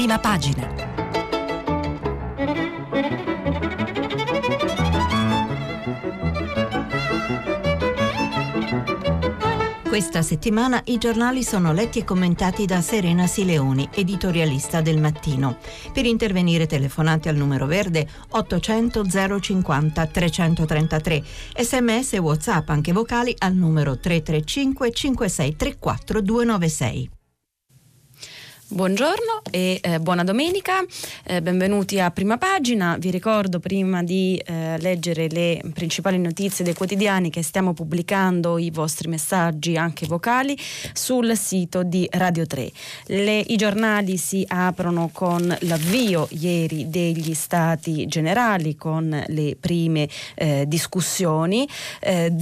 Prima pagina. Questa settimana i giornali sono letti e commentati da Serena Sileoni, editorialista del mattino. Per intervenire telefonate al numero verde 800 050 333, sms e whatsapp anche vocali al numero 335 5634 296. Buongiorno e eh, buona domenica, eh, benvenuti a Prima Pagina. Vi ricordo prima di eh, leggere le principali notizie dei quotidiani che stiamo pubblicando i vostri messaggi anche vocali sul sito di Radio 3. Le, I giornali si aprono con l'avvio ieri degli stati generali, con le prime eh, discussioni eh,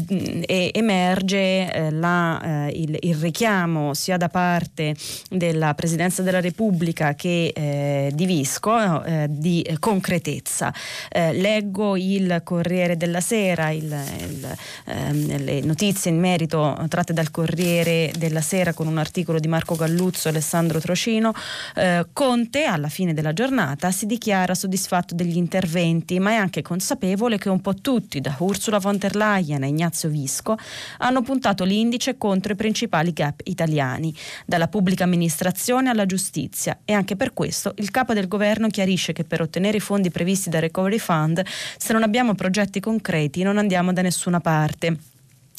e emerge eh, la, il, il richiamo sia da parte della Presidenza Presidenza della Repubblica che eh, di Visco eh, di concretezza. Eh, leggo il Corriere della Sera, il, il, ehm, le notizie in merito tratte dal Corriere della Sera con un articolo di Marco Galluzzo e Alessandro Trocino. Eh, Conte alla fine della giornata si dichiara soddisfatto degli interventi ma è anche consapevole che un po' tutti, da Ursula von der Leyen a Ignazio Visco, hanno puntato l'indice contro i principali gap italiani, dalla pubblica amministrazione alla giustizia e anche per questo il capo del governo chiarisce che per ottenere i fondi previsti dal Recovery Fund, se non abbiamo progetti concreti non andiamo da nessuna parte.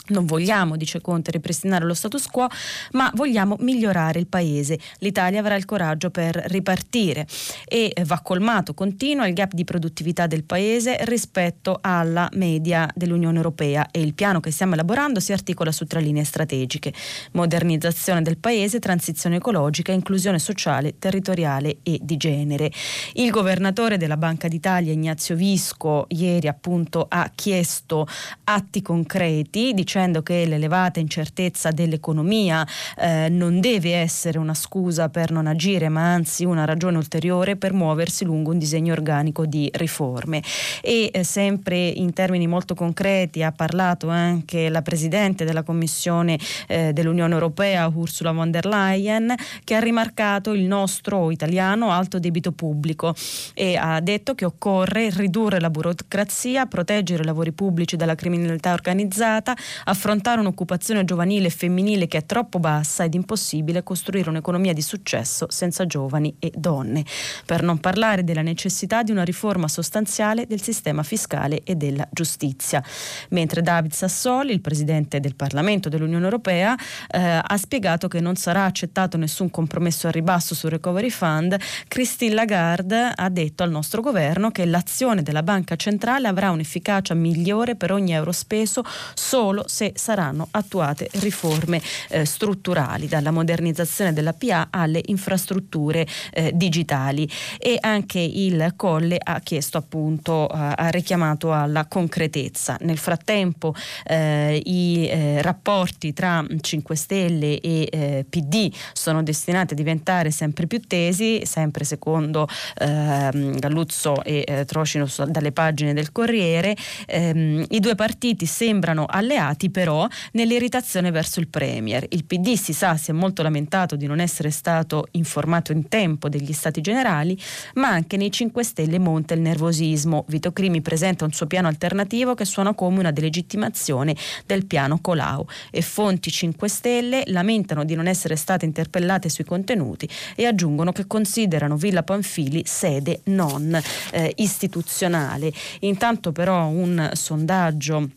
Non vogliamo, dice Conte, ripristinare lo status quo, ma vogliamo migliorare il paese. L'Italia avrà il coraggio per ripartire e va colmato, continua, il gap di produttività del paese rispetto alla media dell'Unione Europea e il piano che stiamo elaborando si articola su tre linee strategiche. Modernizzazione del paese, transizione ecologica, inclusione sociale, territoriale e di genere. Il governatore della Banca d'Italia, Ignazio Visco, ieri appunto ha chiesto atti concreti dicendo dicendo che l'elevata incertezza dell'economia eh, non deve essere una scusa per non agire, ma anzi una ragione ulteriore per muoversi lungo un disegno organico di riforme. E eh, sempre in termini molto concreti ha parlato anche la Presidente della Commissione eh, dell'Unione Europea, Ursula von der Leyen, che ha rimarcato il nostro italiano alto debito pubblico e ha detto che occorre ridurre la burocrazia, proteggere i lavori pubblici dalla criminalità organizzata, affrontare un'occupazione giovanile e femminile che è troppo bassa ed impossibile costruire un'economia di successo senza giovani e donne. Per non parlare della necessità di una riforma sostanziale del sistema fiscale e della giustizia. Mentre David Sassoli, il presidente del Parlamento dell'Unione Europea, eh, ha spiegato che non sarà accettato nessun compromesso al ribasso sul Recovery Fund, Christine Lagarde ha detto al nostro governo che l'azione della Banca Centrale avrà un'efficacia migliore per ogni euro speso solo se saranno attuate riforme eh, strutturali, dalla modernizzazione della PA alle infrastrutture eh, digitali. E anche il Colle ha chiesto appunto, eh, ha richiamato alla concretezza. Nel frattempo eh, i eh, rapporti tra 5 Stelle e PD sono destinati a diventare sempre più tesi, sempre secondo ehm, Galluzzo e Trocino dalle pagine del Corriere. Ehm, I due partiti sembrano alleati però nell'irritazione verso il Premier. Il PD si sa si è molto lamentato di non essere stato informato in tempo degli Stati Generali, ma anche nei 5 Stelle monta il nervosismo. Vito Crimi presenta un suo piano alternativo che suona come una delegittimazione del piano Colau e fonti 5 Stelle lamentano di non essere state interpellate sui contenuti e aggiungono che considerano Villa Panfili sede non eh, istituzionale. Intanto però un sondaggio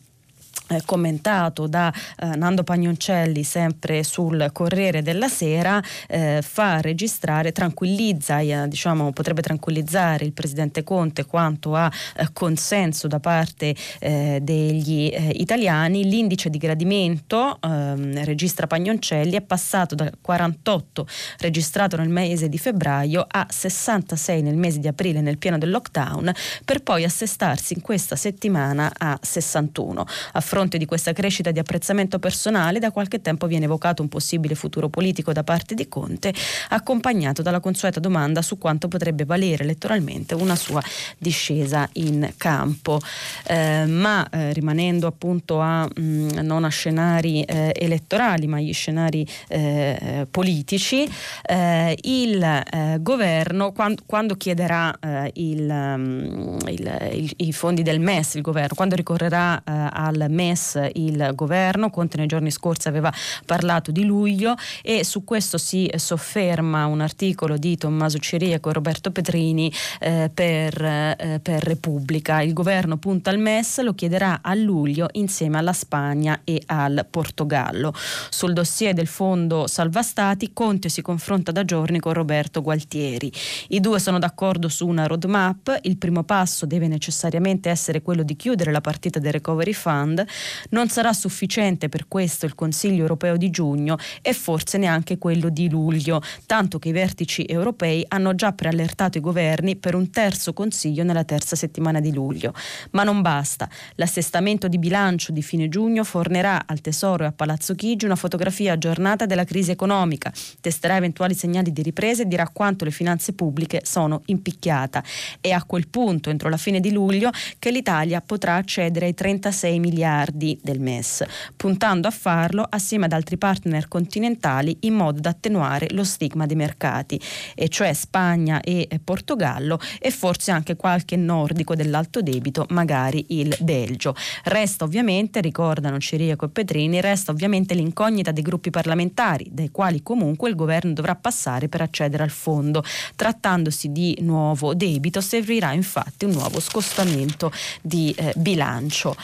commentato da eh, Nando Pagnoncelli sempre sul Corriere della Sera eh, fa registrare, tranquillizza, eh, diciamo, potrebbe tranquillizzare il Presidente Conte quanto a eh, consenso da parte eh, degli italiani. L'indice di gradimento, ehm, registra Pagnoncelli, è passato da 48 registrato nel mese di febbraio a 66 nel mese di aprile nel pieno del lockdown per poi assestarsi in questa settimana a 61. A fronte di questa crescita di apprezzamento personale, da qualche tempo viene evocato un possibile futuro politico da parte di Conte, accompagnato dalla consueta domanda su quanto potrebbe valere elettoralmente una sua discesa in campo. Eh, ma eh, rimanendo appunto a, mh, mm, non a scenari eh, elettorali, ma agli scenari eh, politici, eh, il eh, governo quando, quando chiederà il, um, il, il, i fondi del MES, il governo, quando ricorrerà al MES il governo, Conte nei giorni scorsi aveva parlato di luglio e su questo si sofferma un articolo di Tommaso Ciriaco e Roberto Petrini eh, per, eh, per, Repubblica. Il governo punta al MES, lo chiederà a luglio insieme alla Spagna e al Portogallo. Sul dossier del fondo Salva Stati, Conte si confronta da giorni con Roberto Gualtieri. I due sono d'accordo su una roadmap. Il primo passo deve necessariamente essere quello di chiudere la partita del Recovery Fund. Non sarà sufficiente per questo il Consiglio europeo di giugno e forse neanche quello di luglio, tanto che i vertici europei hanno già preallertato i governi per un terzo Consiglio nella terza settimana di luglio. Ma non basta. L'assestamento di bilancio di fine giugno fornerà al Tesoro e a Palazzo Chigi una fotografia aggiornata della crisi economica, testerà eventuali segnali di ripresa e dirà quanto le finanze pubbliche sono in picchiata. È a quel punto, entro la fine di luglio, che l'Italia potrà accedere ai 36 miliardi del MES, puntando a farlo assieme ad altri partner continentali in modo da attenuare lo stigma dei mercati, e cioè Spagna e Portogallo e forse anche qualche nordico dell'alto debito, magari il Belgio. Resta ovviamente, ricordano Ciriaco e Petrini, resta ovviamente l'incognita dei gruppi parlamentari, dai quali comunque il governo dovrà passare per accedere al fondo. Trattandosi di nuovo debito, servirà infatti un nuovo scostamento di eh, bilancio.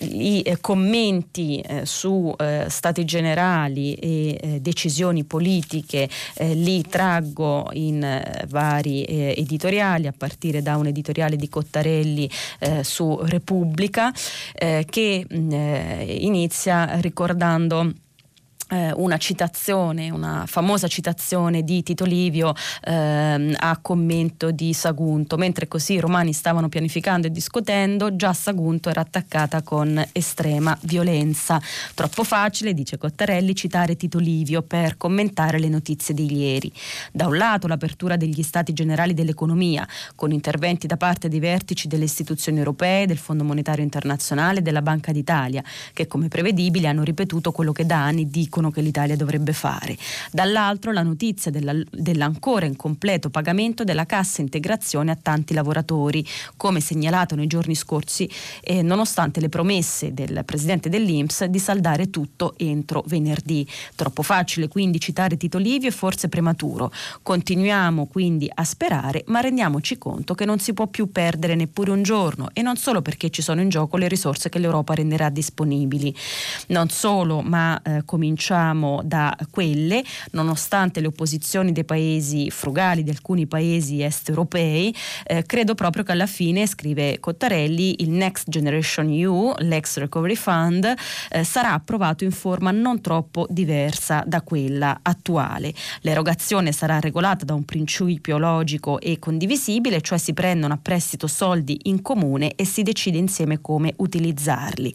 I eh, commenti eh, su eh, stati generali e eh, decisioni politiche li traggo in vari editoriali, a partire da un editoriale di Cottarelli su Repubblica, che mh, mm, inizia ricordando una citazione, una famosa citazione di Tito Livio ehm, a commento di Sagunto, mentre così i romani stavano pianificando e discutendo, già Sagunto era attaccata con estrema violenza. Troppo facile, dice Cottarelli, citare Tito Livio per commentare le notizie di ieri. Da un lato l'apertura degli stati generali dell'economia, con interventi da parte dei vertici delle istituzioni europee, del Fondo Monetario Internazionale e della Banca d'Italia, che come prevedibile hanno ripetuto quello che da anni dicono dicono che l'Italia dovrebbe fare. Dall'altro la notizia della, dell'ancora incompleto pagamento della cassa integrazione a tanti lavoratori, come segnalato nei giorni scorsi, eh, nonostante le promesse del presidente dell'Inps di saldare tutto entro venerdì. Troppo facile quindi citare Tito Livio e forse prematuro. Continuiamo quindi a sperare, ma rendiamoci conto che non si può più perdere neppure un giorno e non solo perché ci sono in gioco le risorse che l'Europa renderà disponibili. Non solo, ma eh, cominciamo cominciamo da quelle, nonostante le opposizioni dei paesi frugali, di alcuni paesi est europei, eh, credo proprio che alla fine, scrive Cottarelli, il Next Generation EU, l'ex Recovery Fund, eh, sarà approvato in forma non troppo diversa da quella attuale. L'erogazione sarà regolata da un principio logico e condivisibile, cioè si prendono a prestito soldi in comune e si decide insieme come utilizzarli.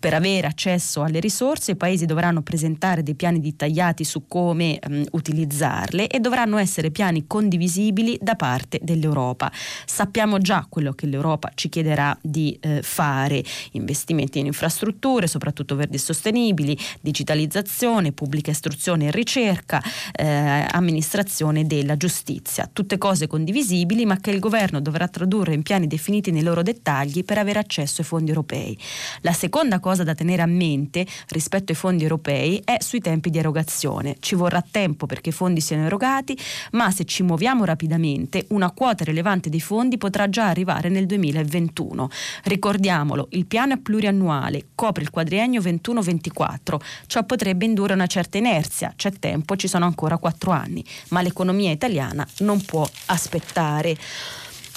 Per avere accesso alle risorse i paesi dovranno presentare presentare dei piani dettagliati su come mh, utilizzarle e dovranno essere piani condivisibili da parte dell'Europa. Sappiamo già quello che l'Europa ci chiederà di eh, fare, investimenti in infrastrutture, soprattutto verdi e sostenibili, digitalizzazione, pubblica istruzione e ricerca, eh, amministrazione della giustizia, tutte cose condivisibili ma che il governo dovrà tradurre in piani definiti nei loro dettagli per avere accesso ai fondi europei. La seconda cosa da tenere a mente rispetto ai fondi europei è sui tempi di erogazione. Ci vorrà tempo perché i fondi siano erogati, ma se ci muoviamo rapidamente, una quota rilevante dei fondi potrà già arrivare nel 2021. Ricordiamolo, il piano è pluriannuale, copre il quadriennio 21-24. Ciò potrebbe indurre una certa inerzia, c'è tempo, ci sono ancora quattro anni, ma l'economia italiana non può aspettare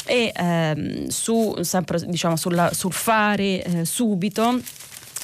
e ehm, su, sempre, diciamo, sulla, sul fare eh, subito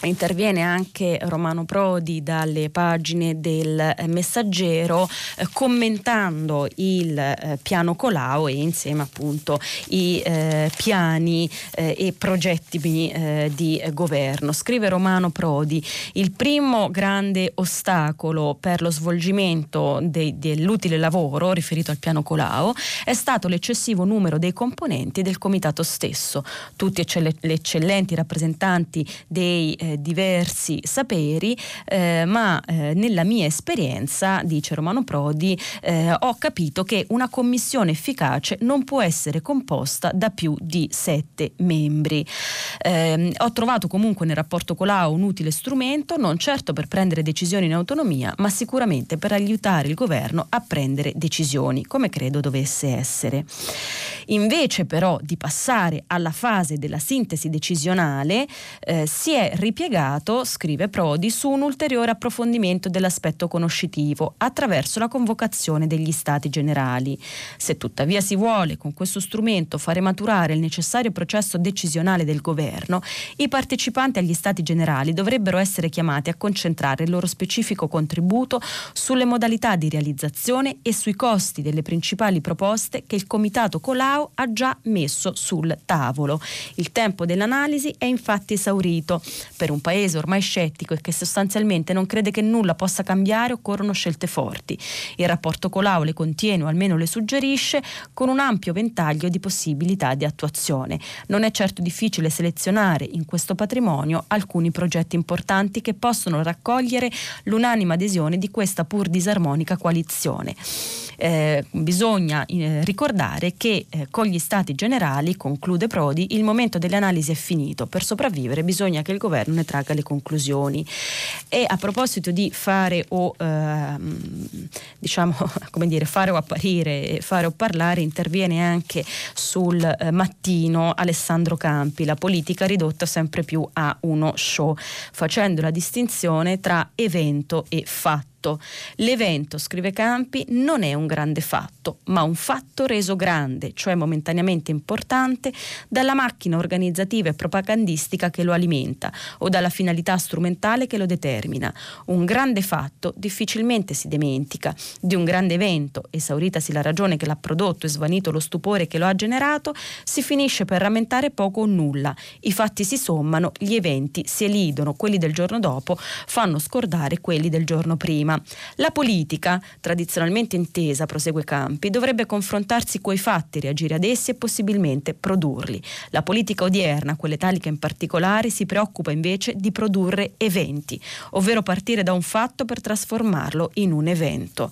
Interviene anche Romano Prodi dalle pagine del eh, Messaggero eh, commentando il eh, piano Colau e insieme appunto i eh, piani eh, e progetti eh, di governo. Scrive Romano Prodi, il primo grande ostacolo per lo svolgimento de- dell'utile lavoro riferito al piano Colau è stato l'eccessivo numero dei componenti del comitato stesso, tutti eccell- eccellenti rappresentanti dei eh, diversi saperi, eh, ma eh, nella mia esperienza, dice Romano Prodi, eh, ho capito che una commissione efficace non può essere composta da più di sette membri. Ehm, ho trovato comunque nel rapporto Colau un utile strumento, non certo per prendere decisioni in autonomia, ma sicuramente per aiutare il governo a prendere decisioni, come credo dovesse essere. Invece però di passare alla fase della sintesi decisionale, eh, si è ripiegato, scrive Prodi, su un ulteriore approfondimento dell'aspetto conoscitivo attraverso la convocazione degli stati generali. Se tuttavia si vuole con questo strumento fare maturare il necessario processo decisionale del governo, i partecipanti agli stati generali dovrebbero essere chiamati a concentrare il loro specifico contributo sulle modalità di realizzazione e sui costi delle principali proposte che il Comitato Colau ha già messo sul tavolo. Il tempo dell'analisi è infatti esaurito. Per un paese ormai scettico e che sostanzialmente non crede che nulla possa cambiare occorrono scelte forti. Il rapporto Colau le contiene o almeno le suggerisce con un ampio ventaglio di possibilità di attuazione. Non è certo difficile selezionare in questo patrimonio alcuni progetti importanti che possono raccogliere l'unanima adesione di questa pur disarmonica coalizione. Eh, bisogna eh, ricordare che eh, con gli stati generali, conclude Prodi, il momento delle analisi è finito. Per sopravvivere bisogna che il governo ne tragga le conclusioni. E a proposito di fare o ehm, diciamo dire fare o apparire, fare o parlare, interviene anche sul eh, mattino Alessandro Campi, la politica ridotta sempre più a uno show, facendo la distinzione tra evento e fatto fatto. L'evento, scrive Campi, non è un grande fatto, ma un fatto reso grande, cioè momentaneamente importante, dalla macchina organizzativa e propagandistica che lo alimenta o dalla finalità strumentale che lo determina. Un grande fatto difficilmente si dimentica. Di un grande evento, esauritasi la ragione che l'ha prodotto e svanito lo stupore che lo ha generato, si finisce per rammentare poco o nulla. I fatti si sommano, gli eventi si elidono, quelli del giorno dopo fanno scordare quelli del giorno prima. La politica, tradizionalmente intesa, prosegue Campi, dovrebbe confrontarsi coi fatti, reagire ad essi e possibilmente produrli. La politica odierna, quella italica in particolare, si preoccupa invece di produrre eventi, ovvero partire da un fatto per trasformarlo in un evento.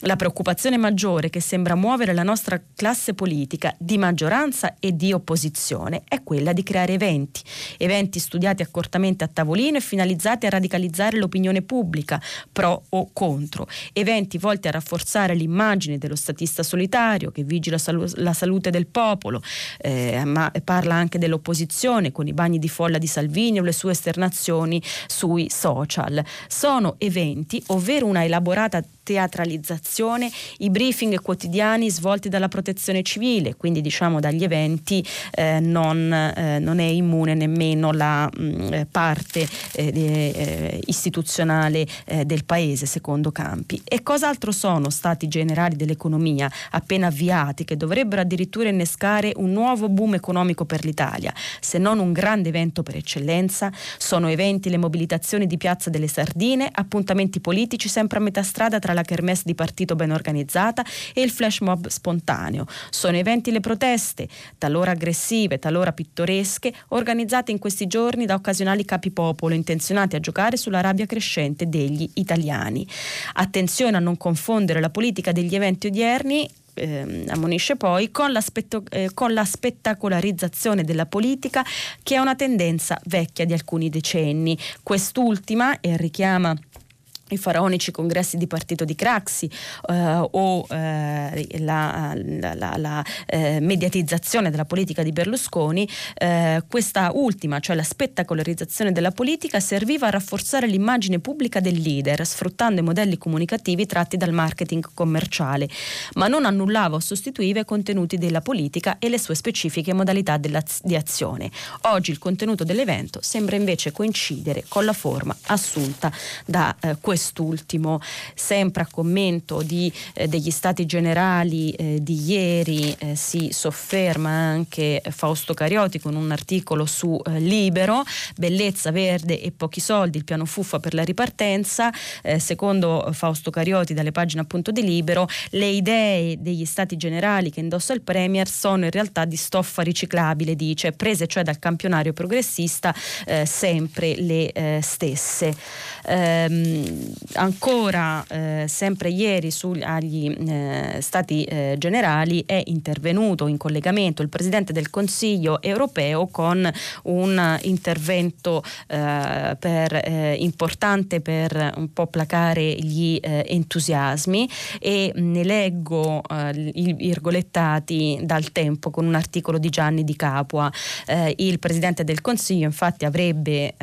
La preoccupazione maggiore che sembra muovere la nostra classe politica di maggioranza e di opposizione è quella di creare eventi, eventi studiati accortamente a tavolino e finalizzati a radicalizzare l'opinione pubblica, pro o contro, eventi volti a rafforzare l'immagine dello statista solitario che vigila salu- la salute del popolo, eh, ma parla anche dell'opposizione con i bagni di folla di Salvini o le sue esternazioni sui social. Sono eventi, ovvero una elaborata teatralizzazione, i briefing quotidiani svolti dalla protezione civile, quindi diciamo dagli eventi eh, non, eh, non, è immune nemmeno la mh, mm, parte eh, eh, istituzionale eh, del paese, secondo Campi. E cos'altro sono stati generali dell'economia appena avviati che dovrebbero addirittura innescare un nuovo boom economico per l'Italia, se non un grande evento per eccellenza? Sono eventi le mobilitazioni di Piazza delle Sardine, appuntamenti politici sempre a metà strada tra la kermesse di partito ben organizzata e il flash mob spontaneo. Sono eventi le proteste, talora aggressive, talora pittoresche, organizzate in questi giorni da occasionali capipopolo intenzionati a giocare sulla rabbia crescente degli italiani. Attenzione a non confondere la politica degli eventi odierni eh, ammonisce poi, con eh, con la, spettacolarizzazione della politica che è una tendenza vecchia di alcuni decenni. Quest'ultima, e richiama i faraonici congressi di partito di Craxi eh, o eh, la, la, la, eh, mediatizzazione della politica di Berlusconi, eh, questa ultima, cioè la spettacolarizzazione della politica, serviva a rafforzare l'immagine pubblica del leader, sfruttando i modelli comunicativi tratti dal marketing commerciale, ma non annullava o sostituiva i contenuti della politica e le sue specifiche modalità di azione. Oggi il contenuto dell'evento sembra invece coincidere con la forma assunta da eh, quest'ultimo. Sempre a commento di, eh, degli stati generali eh, di ieri eh, si sofferma anche Fausto Carioti con un articolo su eh, Libero, Bellezza verde e pochi soldi, il piano fuffa per la ripartenza. Eh, secondo Fausto Carioti dalle pagine appunto di Libero, le idee degli stati generali che indossa il Premier sono in realtà di stoffa riciclabile, dice, prese cioè dal campionario progressista sempre le stesse. Ehm, ancora eh, sempre ieri sugli eh, stati eh, generali è intervenuto in collegamento il Presidente del Consiglio europeo con un intervento eh, per, eh, importante per un po' placare gli eh, entusiasmi e ne leggo i virgolettati dal tempo con un articolo di Gianni Di Capua. il Presidente del Consiglio infatti avrebbe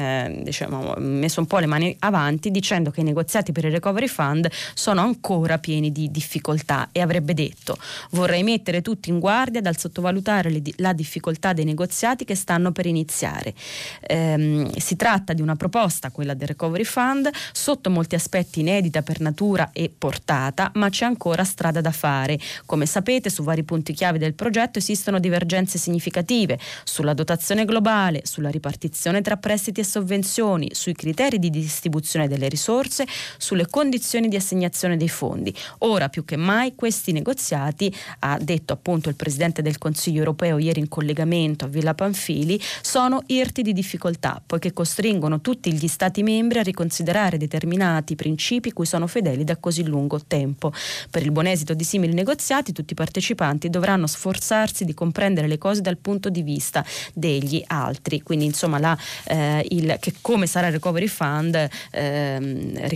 diciamo, messo un po' le mani avanti dicendo che i negoziati per il recovery fund sono ancora pieni di difficoltà e avrebbe detto vorrei mettere tutti in guardia dal sottovalutare le, la difficoltà dei negoziati che stanno per iniziare. Ehm, si tratta di una proposta, quella del recovery fund, sotto molti aspetti inedita per natura e portata, ma c'è ancora strada da fare. Come sapete su vari punti chiave del progetto esistono divergenze significative sulla dotazione globale, sulla ripartizione tra prestiti e sovvenzioni, sui criteri di distribuzione delle risorse, sulle condizioni di assegnazione dei fondi. Ora più che mai questi negoziati, ha detto appunto il Presidente del Consiglio europeo ieri in collegamento a Villa Panfili, sono irti di difficoltà, poiché costringono tutti gli Stati membri a riconsiderare determinati principi cui sono fedeli da così lungo tempo. Per il buon esito di simili negoziati tutti i partecipanti dovranno sforzarsi di comprendere le cose dal punto di vista degli altri. Quindi insomma la, eh, il, che come sarà il recovery fund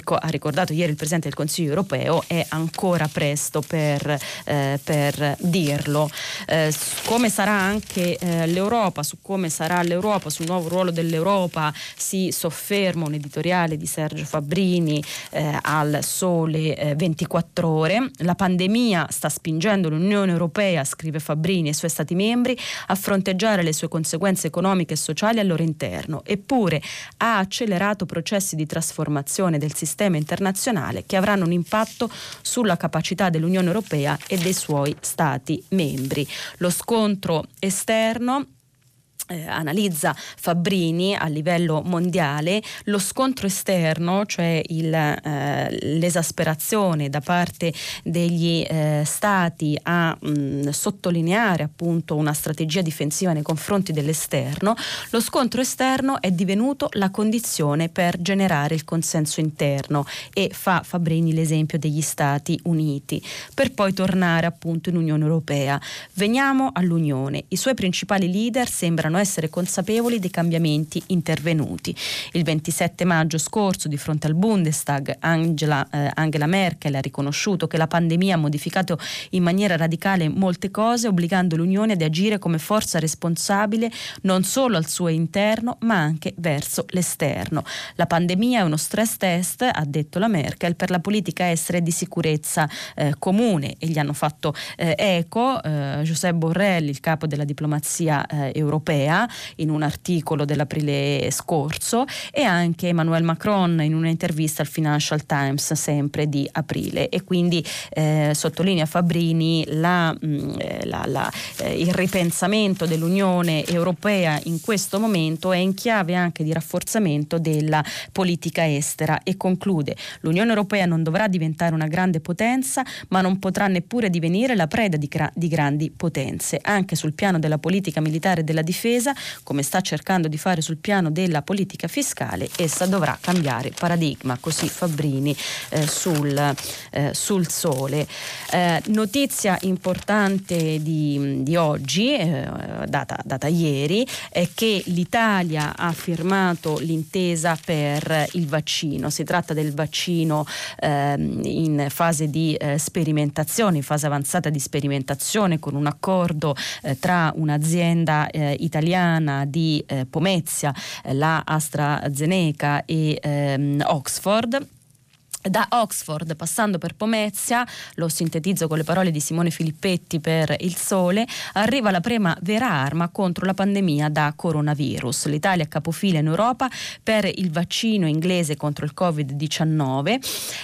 ehm, ha ricordato ieri il Presidente del Consiglio europeo, è ancora presto per, eh, per dirlo. Eh, come sarà anche eh, l'Europa, su come sarà l'Europa, sul nuovo ruolo dell'Europa, si sofferma un editoriale di Sergio Fabbrini eh, al Sole 24 eh, ore. La pandemia sta spingendo l'Unione Europea, scrive Fabbrini, e i suoi Stati membri a fronteggiare le sue conseguenze economiche e sociali al loro interno, eppure ha accelerato processi di trasformazione del sistema internazionale che avranno un impatto sulla capacità dell'Unione Europea e dei suoi Stati membri. Lo scontro esterno eh, analizza Fabbrini a livello mondiale lo scontro esterno, cioè il, eh, l'esasperazione da parte degli eh, stati a mh, sottolineare appunto una strategia difensiva nei confronti dell'esterno, lo scontro esterno è divenuto la condizione per generare il consenso interno e fa Fabbrini l'esempio degli Stati Uniti, per poi tornare appunto in Unione Europea. Veniamo all'Unione. I suoi principali leader sembrano sembrano essere consapevoli dei cambiamenti intervenuti. Il 27 maggio scorso, di fronte al Bundestag, Angela, eh, Angela Merkel ha riconosciuto che la pandemia ha modificato in maniera radicale molte cose, obbligando l'Unione ad agire come forza responsabile non solo al suo interno, ma anche verso l'esterno. La pandemia è uno stress test, ha detto la Merkel, per la politica estera e di sicurezza eh, comune e gli hanno fatto eh, eco eh, Giuseppe Borrell, il capo della diplomazia eh, europea europea in un articolo dell'aprile scorso e anche Emmanuel Macron in un'intervista al Financial Times sempre di aprile. E quindi eh, sottolinea Fabrini la, mm, eh, la, la, eh, il ripensamento dell'Unione Europea in questo momento è in chiave anche di rafforzamento della politica estera e conclude l'Unione Europea non dovrà diventare una grande potenza ma non potrà neppure divenire la preda di, di grandi potenze. Anche sul piano della politica militare e della difesa ripresa, come sta cercando di fare sul piano della politica fiscale, essa dovrà cambiare paradigma, così Fabbrini eh, sul, eh, sul, sole. Eh, notizia importante di, di oggi, eh, data, data ieri, è che l'Italia ha firmato l'intesa per il vaccino. Si tratta del vaccino ehm, in fase di eh, sperimentazione, in fase avanzata di sperimentazione con un accordo eh, tra un'azienda eh, italiana di eh, Pomezia, eh, la AstraZeneca e ehm, Oxford da Oxford, passando per Pomezia, lo sintetizzo con le parole di Simone Filippetti per Il Sole, arriva la prima vera arma contro la pandemia da coronavirus. L'Italia è capofila in Europa per il vaccino inglese contro il Covid-19.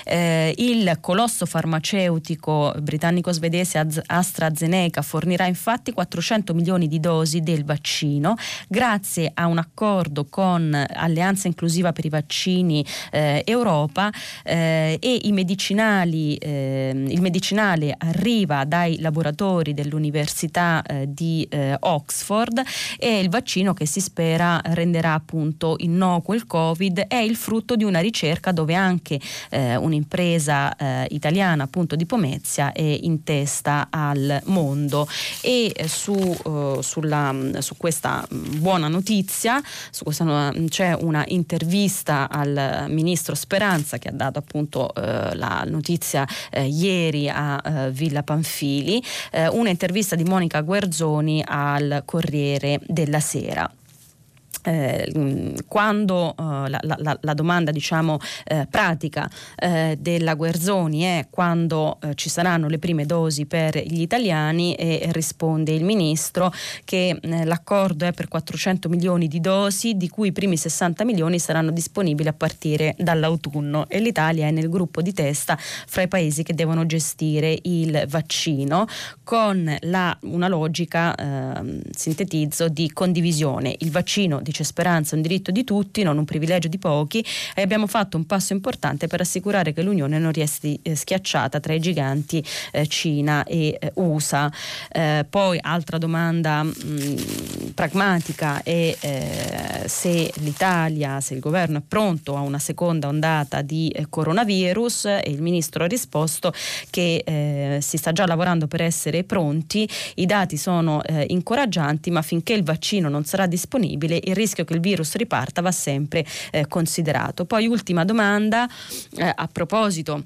Eh, il colosso farmaceutico britannico-svedese AstraZeneca fornirà infatti 400 milioni di dosi del vaccino grazie a un accordo con Alleanza Inclusiva per i Vaccini eh, Europa. Eh, eh, e eh, il medicinale arriva dai laboratori dell'Università eh, di eh, Oxford e il vaccino che si spera renderà appunto innocuo il Covid è il frutto di una ricerca dove anche eh, un'impresa eh, italiana appunto di Pomezia è in testa al mondo. E su, sulla, su questa buona notizia questa, c'è una intervista al ministro Speranza che ha dato appunto appunto eh, la notizia eh, ieri a eh, Villa Panfili, eh, un'intervista di Monica Guerzoni al Corriere della Sera. Eh, quando eh, la, la, la, domanda diciamo eh, pratica eh, della Guerzoni è quando eh, ci saranno le prime dosi per gli italiani e risponde il ministro che eh, l'accordo è per 400 milioni di dosi di cui i primi 60 milioni saranno disponibili a partire dall'autunno e l'Italia è nel gruppo di testa fra i paesi che devono gestire il vaccino con la, una logica ehm, sintetizzo di condivisione. Il vaccino di dice Speranza, un diritto di tutti, non un privilegio di pochi e abbiamo fatto un passo importante per assicurare che l'Unione non resti eh, schiacciata tra i giganti eh, Cina e eh, USA. Eh, poi altra domanda mh, mm, pragmatica è eh, se l'Italia, se il governo è pronto a una seconda ondata di eh, coronavirus e il ministro ha risposto che si sta già lavorando per essere pronti, i dati sono incoraggianti ma finché il vaccino non sarà disponibile il rischio che il virus riparta va sempre eh, considerato. Poi ultima domanda eh, a proposito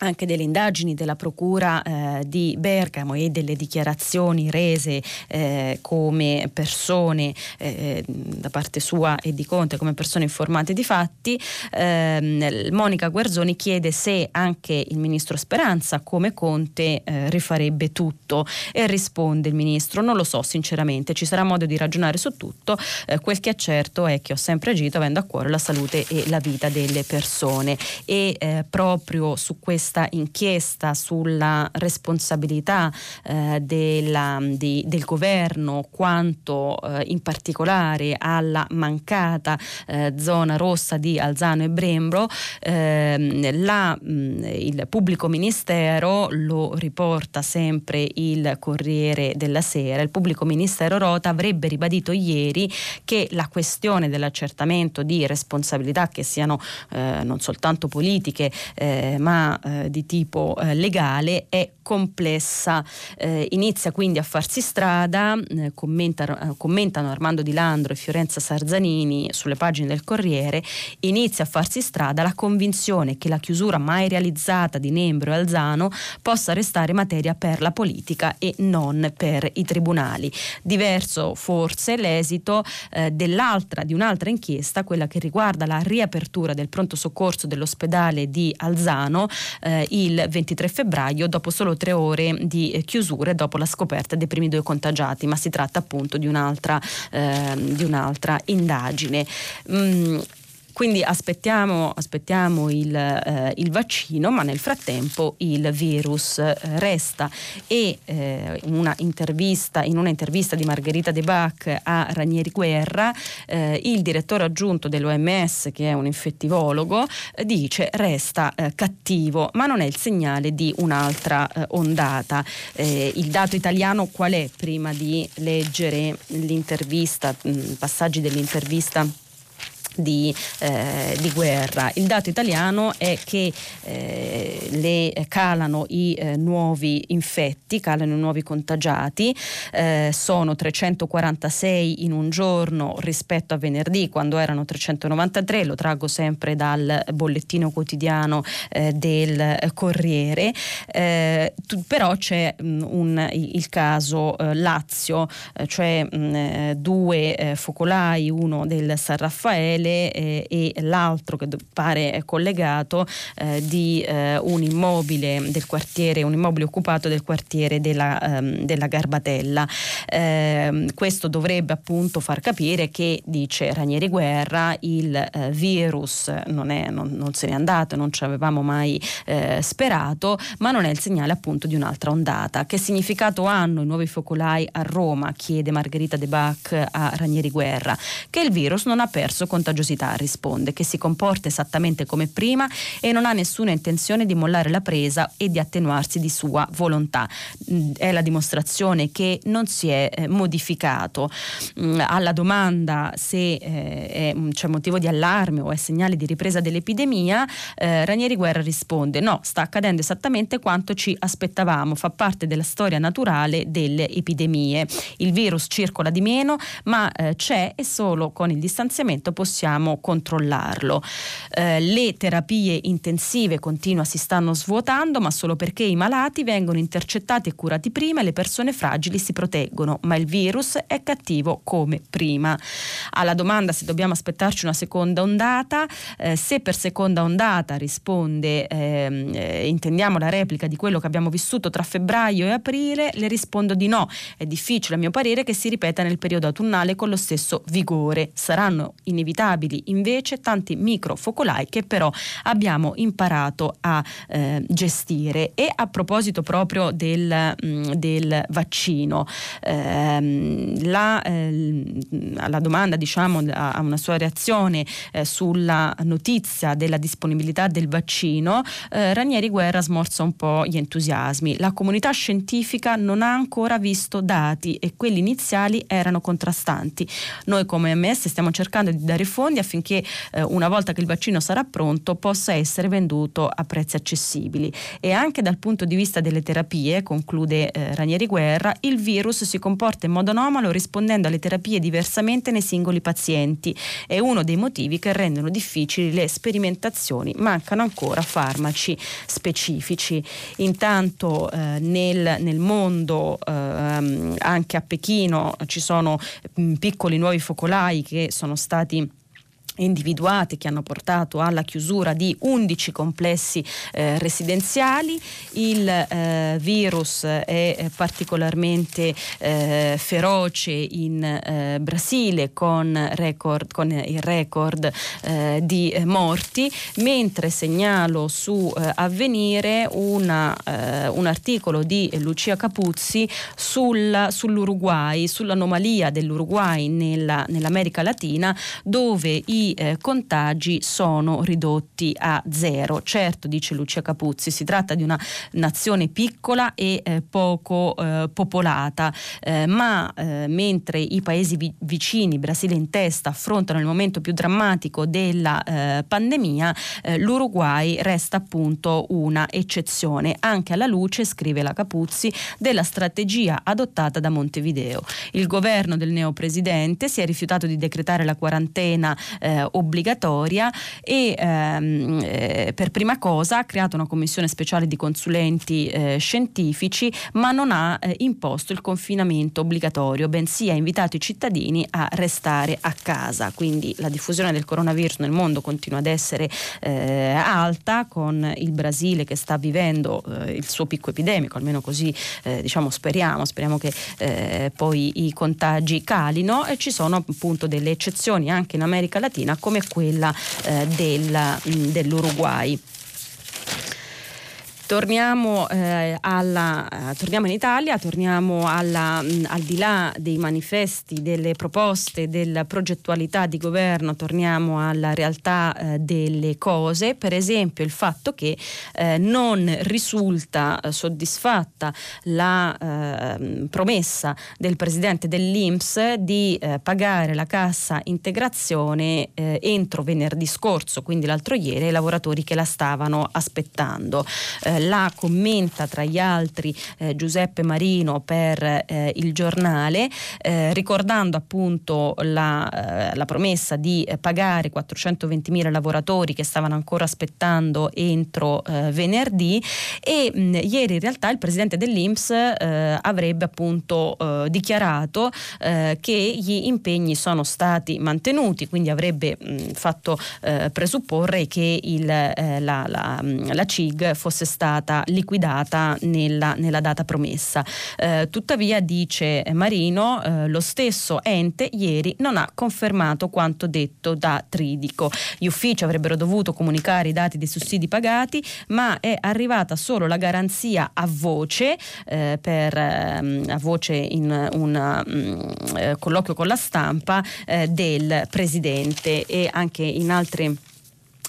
anche delle indagini della Procura eh, di Bergamo e delle dichiarazioni rese eh, come persone eh, da parte sua e di Conte come persone informate di fatti, ehm, Monica Guerzoni chiede se anche il ministro Speranza come Conte eh, rifarebbe tutto. E risponde il ministro non lo so sinceramente, ci sarà modo di ragionare su tutto, eh, quel che è certo è che ho sempre agito avendo a cuore la salute e la vita delle persone. E eh, proprio su questo questa inchiesta sulla responsabilità eh, della, di, del governo quanto eh, in particolare alla mancata eh, zona rossa di Alzano e Brembro, ehm, la, mh, il pubblico ministero lo riporta sempre il Corriere della Sera, il pubblico ministero Rota avrebbe ribadito ieri che la questione dell'accertamento di responsabilità che siano eh, non soltanto politiche eh, ma eh, di tipo eh, legale è complessa. Eh, inizia quindi a farsi strada, eh, commentano, commentano Armando Di Landro e Fiorenza Sarzanini sulle pagine del Corriere, inizia a farsi strada la convinzione che la chiusura mai realizzata di Nembro e Alzano possa restare materia per la politica e non per i tribunali. Diverso forse l'esito dell'altra, di un'altra inchiesta, quella che riguarda la riapertura del pronto soccorso dell'ospedale di Alzano, eh, il 23 febbraio dopo solo tre ore di chiusure dopo la scoperta dei primi due contagiati, ma si tratta appunto di un'altra, eh, di un'altra indagine. Mm, quindi aspettiamo, aspettiamo il, eh, il, vaccino, ma nel frattempo il virus eh, resta e eh, una in una intervista di Margherita De Bac a Ranieri Guerra, eh, il direttore aggiunto dell'OMS, che è un infettivologo, eh, dice resta eh, cattivo, ma non è il segnale di un'altra ondata. il dato italiano qual è prima di leggere l'intervista, mh, passaggi dell'intervista? Di, eh, di, guerra. Il dato italiano è che eh, le calano i eh, nuovi infetti, calano i nuovi contagiati, eh, sono 346 in un giorno rispetto a venerdì quando erano 393, lo traggo sempre dal bollettino quotidiano eh, del Corriere, eh, tu, però c'è mh, un, il caso Lazio, cioè mh, due focolai, uno del San Raffaele Raffaele eh, e l'altro che pare collegato eh, di eh, un immobile del quartiere, un immobile occupato del quartiere della, ehm, della Garbatella. Ehm, questo dovrebbe appunto far capire che, dice Ranieri Guerra, il eh, virus non, è, non, non, se n'è andato, non ci avevamo mai eh, sperato, ma non è il segnale appunto di un'altra ondata. Che significato hanno i nuovi focolai a Roma? chiede Margherita De Bac a Ranieri Guerra. Che il virus non ha perso contagiosità contagiosità, risponde, che si comporta esattamente come prima e non ha nessuna intenzione di mollare la presa e di attenuarsi di sua volontà. Mm, è la dimostrazione che non si è eh, modificato. Mm, alla domanda se eh, c'è motivo di allarme o è segnale di ripresa dell'epidemia, eh, Ranieri Guerra risponde no, sta accadendo esattamente quanto ci aspettavamo, fa parte della storia naturale delle epidemie. Il virus circola di meno, ma eh, c'è e solo con il distanziamento possiamo possiamo controllarlo. Eh, le terapie intensive continua si stanno svuotando, ma solo perché i malati vengono intercettati e curati prima e le persone fragili si proteggono, ma il virus è cattivo come prima. Alla domanda se dobbiamo aspettarci una seconda ondata, eh, se per seconda ondata risponde ehm, eh, intendiamo la replica di quello che abbiamo vissuto tra febbraio e aprile, le rispondo di no. È difficile a mio parere che si ripeta nel periodo autunnale con lo stesso vigore. Saranno inevitabili stabili invece tanti microfocolai che però abbiamo imparato a eh, gestire. E a proposito proprio del, mh, mm, del vaccino, ehm, la, eh, alla domanda, diciamo, a, a una sua reazione eh, sulla notizia della disponibilità del vaccino, eh, Ranieri Guerra smorza un po' gli entusiasmi. La comunità scientifica non ha ancora visto dati e quelli iniziali erano contrastanti. Noi come MS stiamo cercando di dare fondi fondi affinché eh, una volta che il vaccino sarà pronto possa essere venduto a prezzi accessibili. E anche dal punto di vista delle terapie, conclude eh, Ranieri Guerra, il virus si comporta in modo anomalo rispondendo alle terapie diversamente nei singoli pazienti. È uno dei motivi che rendono difficili le sperimentazioni. Mancano ancora farmaci specifici. Intanto eh, nel, nel, mondo, eh, anche a Pechino, ci sono mh, mm, piccoli nuovi focolai che sono stati individuati che hanno portato alla chiusura di 11 complessi eh, residenziali. Il eh, virus è particolarmente eh, feroce in eh, Brasile con, record, con, il record eh, di morti, mentre segnalo su eh, Avvenire una, un articolo di Lucia Capuzzi sul, sull'Uruguay, sull'anomalia dell'Uruguay nella, nell'America Latina dove i eh, contagi sono ridotti a zero. Certo, dice Lucia Capuzzi, si tratta di una nazione piccola e eh, poco eh, popolata, eh, ma eh, mentre i paesi vi- vicini, Brasile in testa, affrontano il momento più drammatico della eh, pandemia, l'Uruguay resta appunto una eccezione, anche alla luce, scrive la Capuzzi, della strategia adottata da Montevideo. Il governo del neopresidente si è rifiutato di decretare la quarantena eh, eh, obbligatoria e ehm, eh, per prima cosa ha creato una commissione speciale di consulenti eh, scientifici ma non ha eh, imposto il confinamento obbligatorio, bensì ha invitato i cittadini a restare a casa. Quindi la diffusione del coronavirus nel mondo continua ad essere eh, alta con il Brasile che sta vivendo eh, il suo picco epidemico, almeno così diciamo speriamo, speriamo che poi i contagi calino e ci sono appunto delle eccezioni anche in America Latina dell'Argentina come quella eh, del, dell'Uruguay. Torniamo, eh, alla, eh, torniamo, in Italia, torniamo alla, mh, al di là dei manifesti, delle proposte, della progettualità di governo, torniamo alla realtà eh, delle cose, per esempio il fatto che eh, non risulta eh, soddisfatta la ehm, promessa del Presidente dell'Inps di eh, pagare la cassa integrazione entro venerdì scorso, quindi l'altro ieri, ai lavoratori che la stavano aspettando la commenta tra gli altri eh, Giuseppe Marino per eh, il giornale, eh, ricordando appunto la, la promessa di pagare 420 mila lavoratori che stavano ancora aspettando entro venerdì. E mh, ieri in realtà il presidente dell'Inps avrebbe appunto dichiarato che gli impegni sono stati mantenuti, quindi avrebbe mh, fatto presupporre che il, la, la, la CIG fosse stata stata liquidata nella, nella data promessa. Eh, tuttavia, dice Marino, eh, lo stesso ente ieri non ha confermato quanto detto da Tridico. Gli uffici avrebbero dovuto comunicare i dati dei sussidi pagati, ma è arrivata solo la garanzia a voce, eh, per, ehm, a voce in un um, colloquio con la stampa eh, del Presidente e anche in altre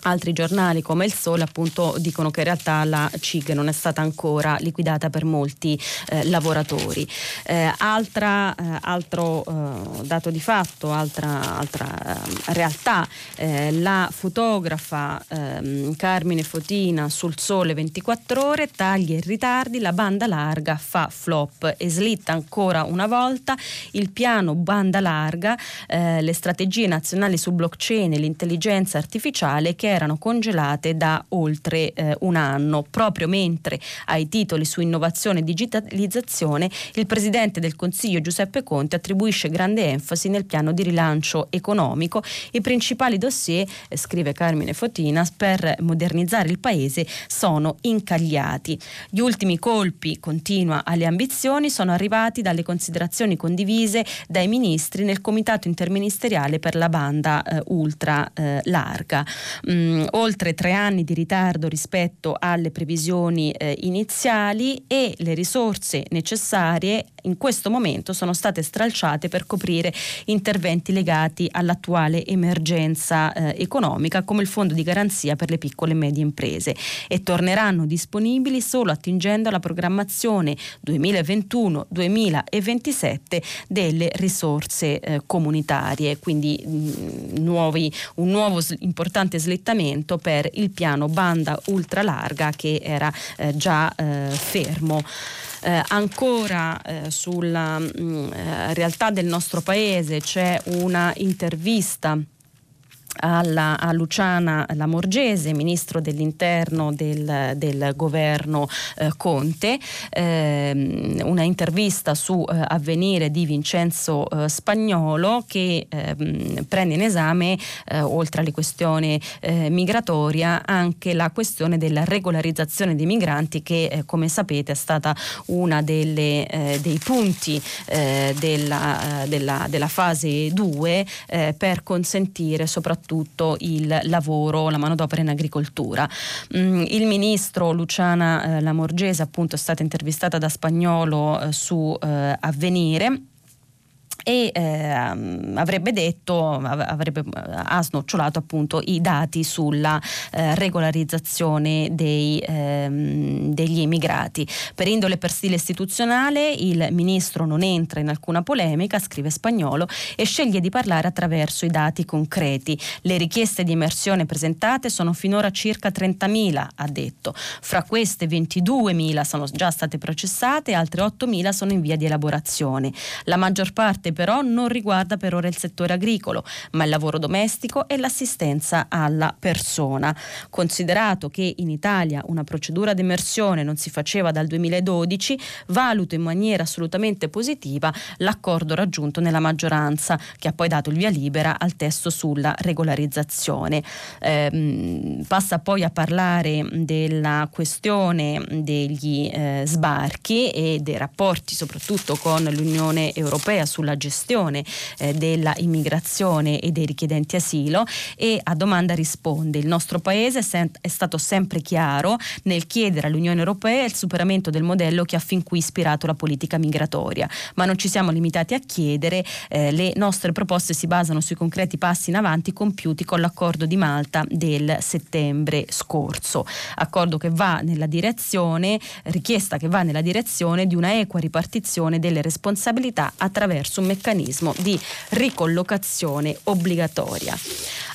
Altri giornali come Il Sole appunto dicono che in realtà la CIG non è stata ancora liquidata per molti eh, lavoratori. Eh, altra, eh, altro eh, dato di fatto, altra, altra eh, realtà, eh, la fotografa ehm, Carmine Fotina sul Sole 24 ore, tagli e ritardi, la banda larga fa flop e slitta ancora una volta il piano banda larga, le strategie nazionali su blockchain e l'intelligenza artificiale che erano congelate da oltre eh, un anno, proprio mentre ai titoli su innovazione e digitalizzazione il Presidente del Consiglio Giuseppe Conte attribuisce grande enfasi nel piano di rilancio economico. I principali dossier, eh, scrive Carmine Fotina, per modernizzare il Paese sono incagliati. Gli ultimi colpi, continua alle ambizioni, sono arrivati dalle considerazioni condivise dai ministri nel Comitato interministeriale per la banda eh, ultra eh, larga. Mm, mh, oltre tre anni di ritardo rispetto alle previsioni eh, iniziali e le risorse necessarie in questo momento sono state stralciate per coprire interventi legati all'attuale emergenza eh, economica come il fondo di garanzia per le piccole e medie imprese. E torneranno disponibili solo attingendo alla programmazione 2021-2027 delle risorse eh, comunitarie, quindi mh, nuovi, un nuovo importante slittamento trattamento per il piano banda ultralarga che era eh, già eh, fermo. Eh, ancora eh, sulla mh, mm, eh, realtà del nostro paese c'è una intervista alla, a Luciana Lamorgese, ministro dell'interno del, del governo eh, Conte, eh, una intervista su eh, avvenire di Vincenzo eh, Spagnolo che ehm, prende in esame, eh, oltre alle questioni eh, migratoria, anche la questione della regolarizzazione dei migranti che come sapete è stata delle, dei punti della, della, della, fase 2 per consentire soprattutto soprattutto il lavoro, la manodopera in agricoltura. Mm, il ministro Luciana eh, Lamorgese appunto è stata intervistata da Spagnolo eh, su eh, Avvenire e eh, avrebbe detto, avrebbe, ha snocciolato appunto i dati sulla eh, regolarizzazione dei, ehm, degli immigrati. Per indole per stile istituzionale il ministro non entra in alcuna polemica, scrive spagnolo, e sceglie di parlare attraverso i dati concreti. Le richieste di immersione presentate sono finora circa 30.000, ha detto. Fra queste 22.000 sono già state processate altre 8.000 sono in via di elaborazione. La maggior parte però non riguarda per ora il settore agricolo, ma il lavoro domestico e l'assistenza alla persona. Considerato che in Italia una procedura d'emersione non si faceva dal 2012, valuto in maniera assolutamente positiva l'accordo raggiunto nella maggioranza, che ha poi dato il via libera al testo sulla regolarizzazione. Eh, passa poi a parlare della questione degli eh, sbarchi e dei rapporti soprattutto con l'Unione Europea sulla gestione eh, della immigrazione e dei richiedenti asilo e a domanda risponde il nostro paese è stato sempre chiaro nel chiedere all'Unione Europea il superamento del modello che ha fin qui ispirato la politica migratoria, ma non ci siamo limitati a chiedere, eh, le nostre proposte si basano sui concreti passi in avanti compiuti con l'accordo di Malta del settembre scorso, accordo che va nella direzione, richiesta che va nella direzione di una equa ripartizione delle responsabilità attraverso un meccanismo di ricollocazione obbligatoria.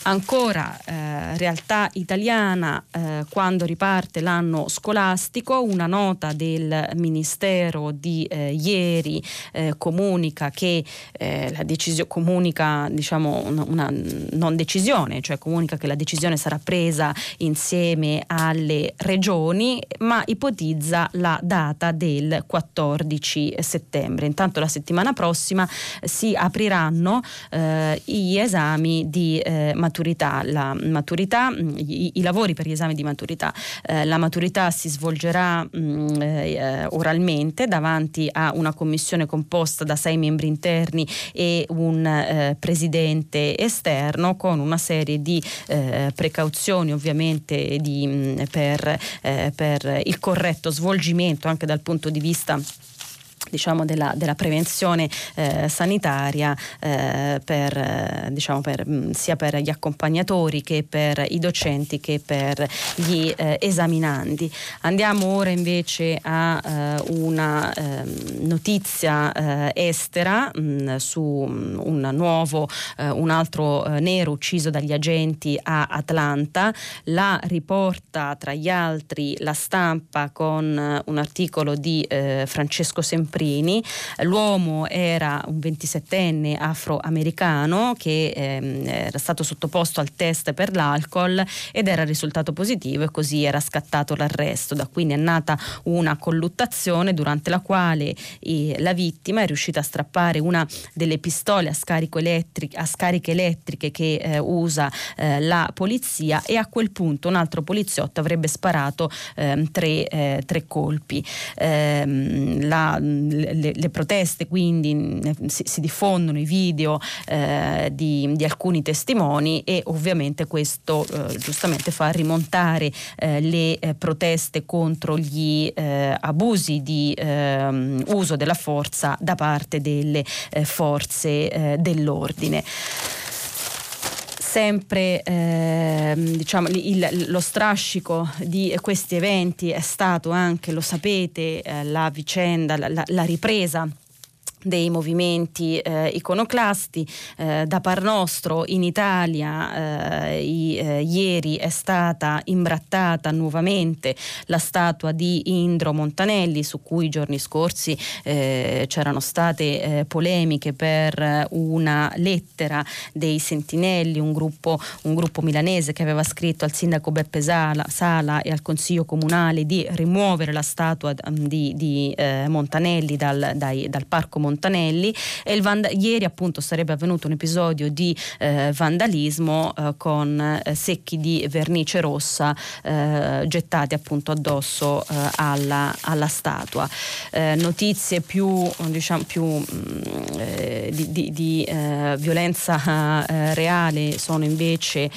Ancora eh, realtà italiana eh, quando riparte l'anno scolastico, una nota del Ministero di eh, ieri eh, comunica che eh, la decisione comunica diciamo una, una, non decisione, cioè comunica che la decisione sarà presa insieme alle regioni, ma ipotizza la data del 14 settembre. Intanto la settimana prossima si apriranno eh, gli esami di maturità maturità, la maturità i, i, lavori per gli esami di maturità. Eh, la maturità si svolgerà mh, eh, oralmente davanti a una commissione composta da sei membri interni e un eh, presidente esterno con una serie di eh, precauzioni ovviamente di, mh, per, eh, per il corretto svolgimento anche dal punto di vista diciamo, della, della, prevenzione eh, sanitaria eh, per, eh, diciamo, per, mm, sia per gli accompagnatori che per i docenti che per gli eh, esaminandi. Andiamo ora invece a eh, una ehm, notizia estera mh, mm, su mm, un nuovo, un altro nero ucciso dagli agenti a Atlanta. La riporta tra gli altri la stampa con un articolo di Francesco Sempre Semprini. L'uomo era un 27enne afroamericano che ehm, era stato sottoposto al test per l'alcol ed era risultato positivo e così era scattato l'arresto. Da qui è nata una colluttazione durante la quale eh, la vittima è riuscita a strappare una delle pistole a, a scariche elettriche che eh, usa eh, la polizia e a quel punto un altro poliziotto avrebbe sparato ehm, tre, eh, tre, colpi. Ehm, la, le, le proteste, quindi si, si, diffondono i video eh, di, di, alcuni testimoni e ovviamente questo eh, giustamente fa rimontare eh, le eh, proteste contro gli eh, abusi di ehm, uso della forza da parte delle eh, forze dell'ordine sempre eh, diciamo, il, lo strascico di questi eventi è stato anche, lo sapete, eh, la vicenda, la, la ripresa dei movimenti eh, iconoclasti. Eh, da par nostro in Italia eh, i, eh, ieri è stata imbrattata nuovamente la statua di Indro Montanelli su cui i giorni scorsi eh, c'erano state eh, polemiche per una lettera dei Sentinelli, un gruppo, un gruppo, milanese che aveva scritto al sindaco Beppe Sala, Sala e al consiglio comunale di rimuovere la statua di, di Montanelli dal, dai, dal parco Montanelli. E vanda- ieri appunto sarebbe avvenuto un episodio di eh, vandalismo eh, con eh, secchi di vernice rossa eh, gettati appunto addosso eh, alla, alla, statua. Notizie più, diciamo, più mh, mm, di, di, di violenza reale sono invece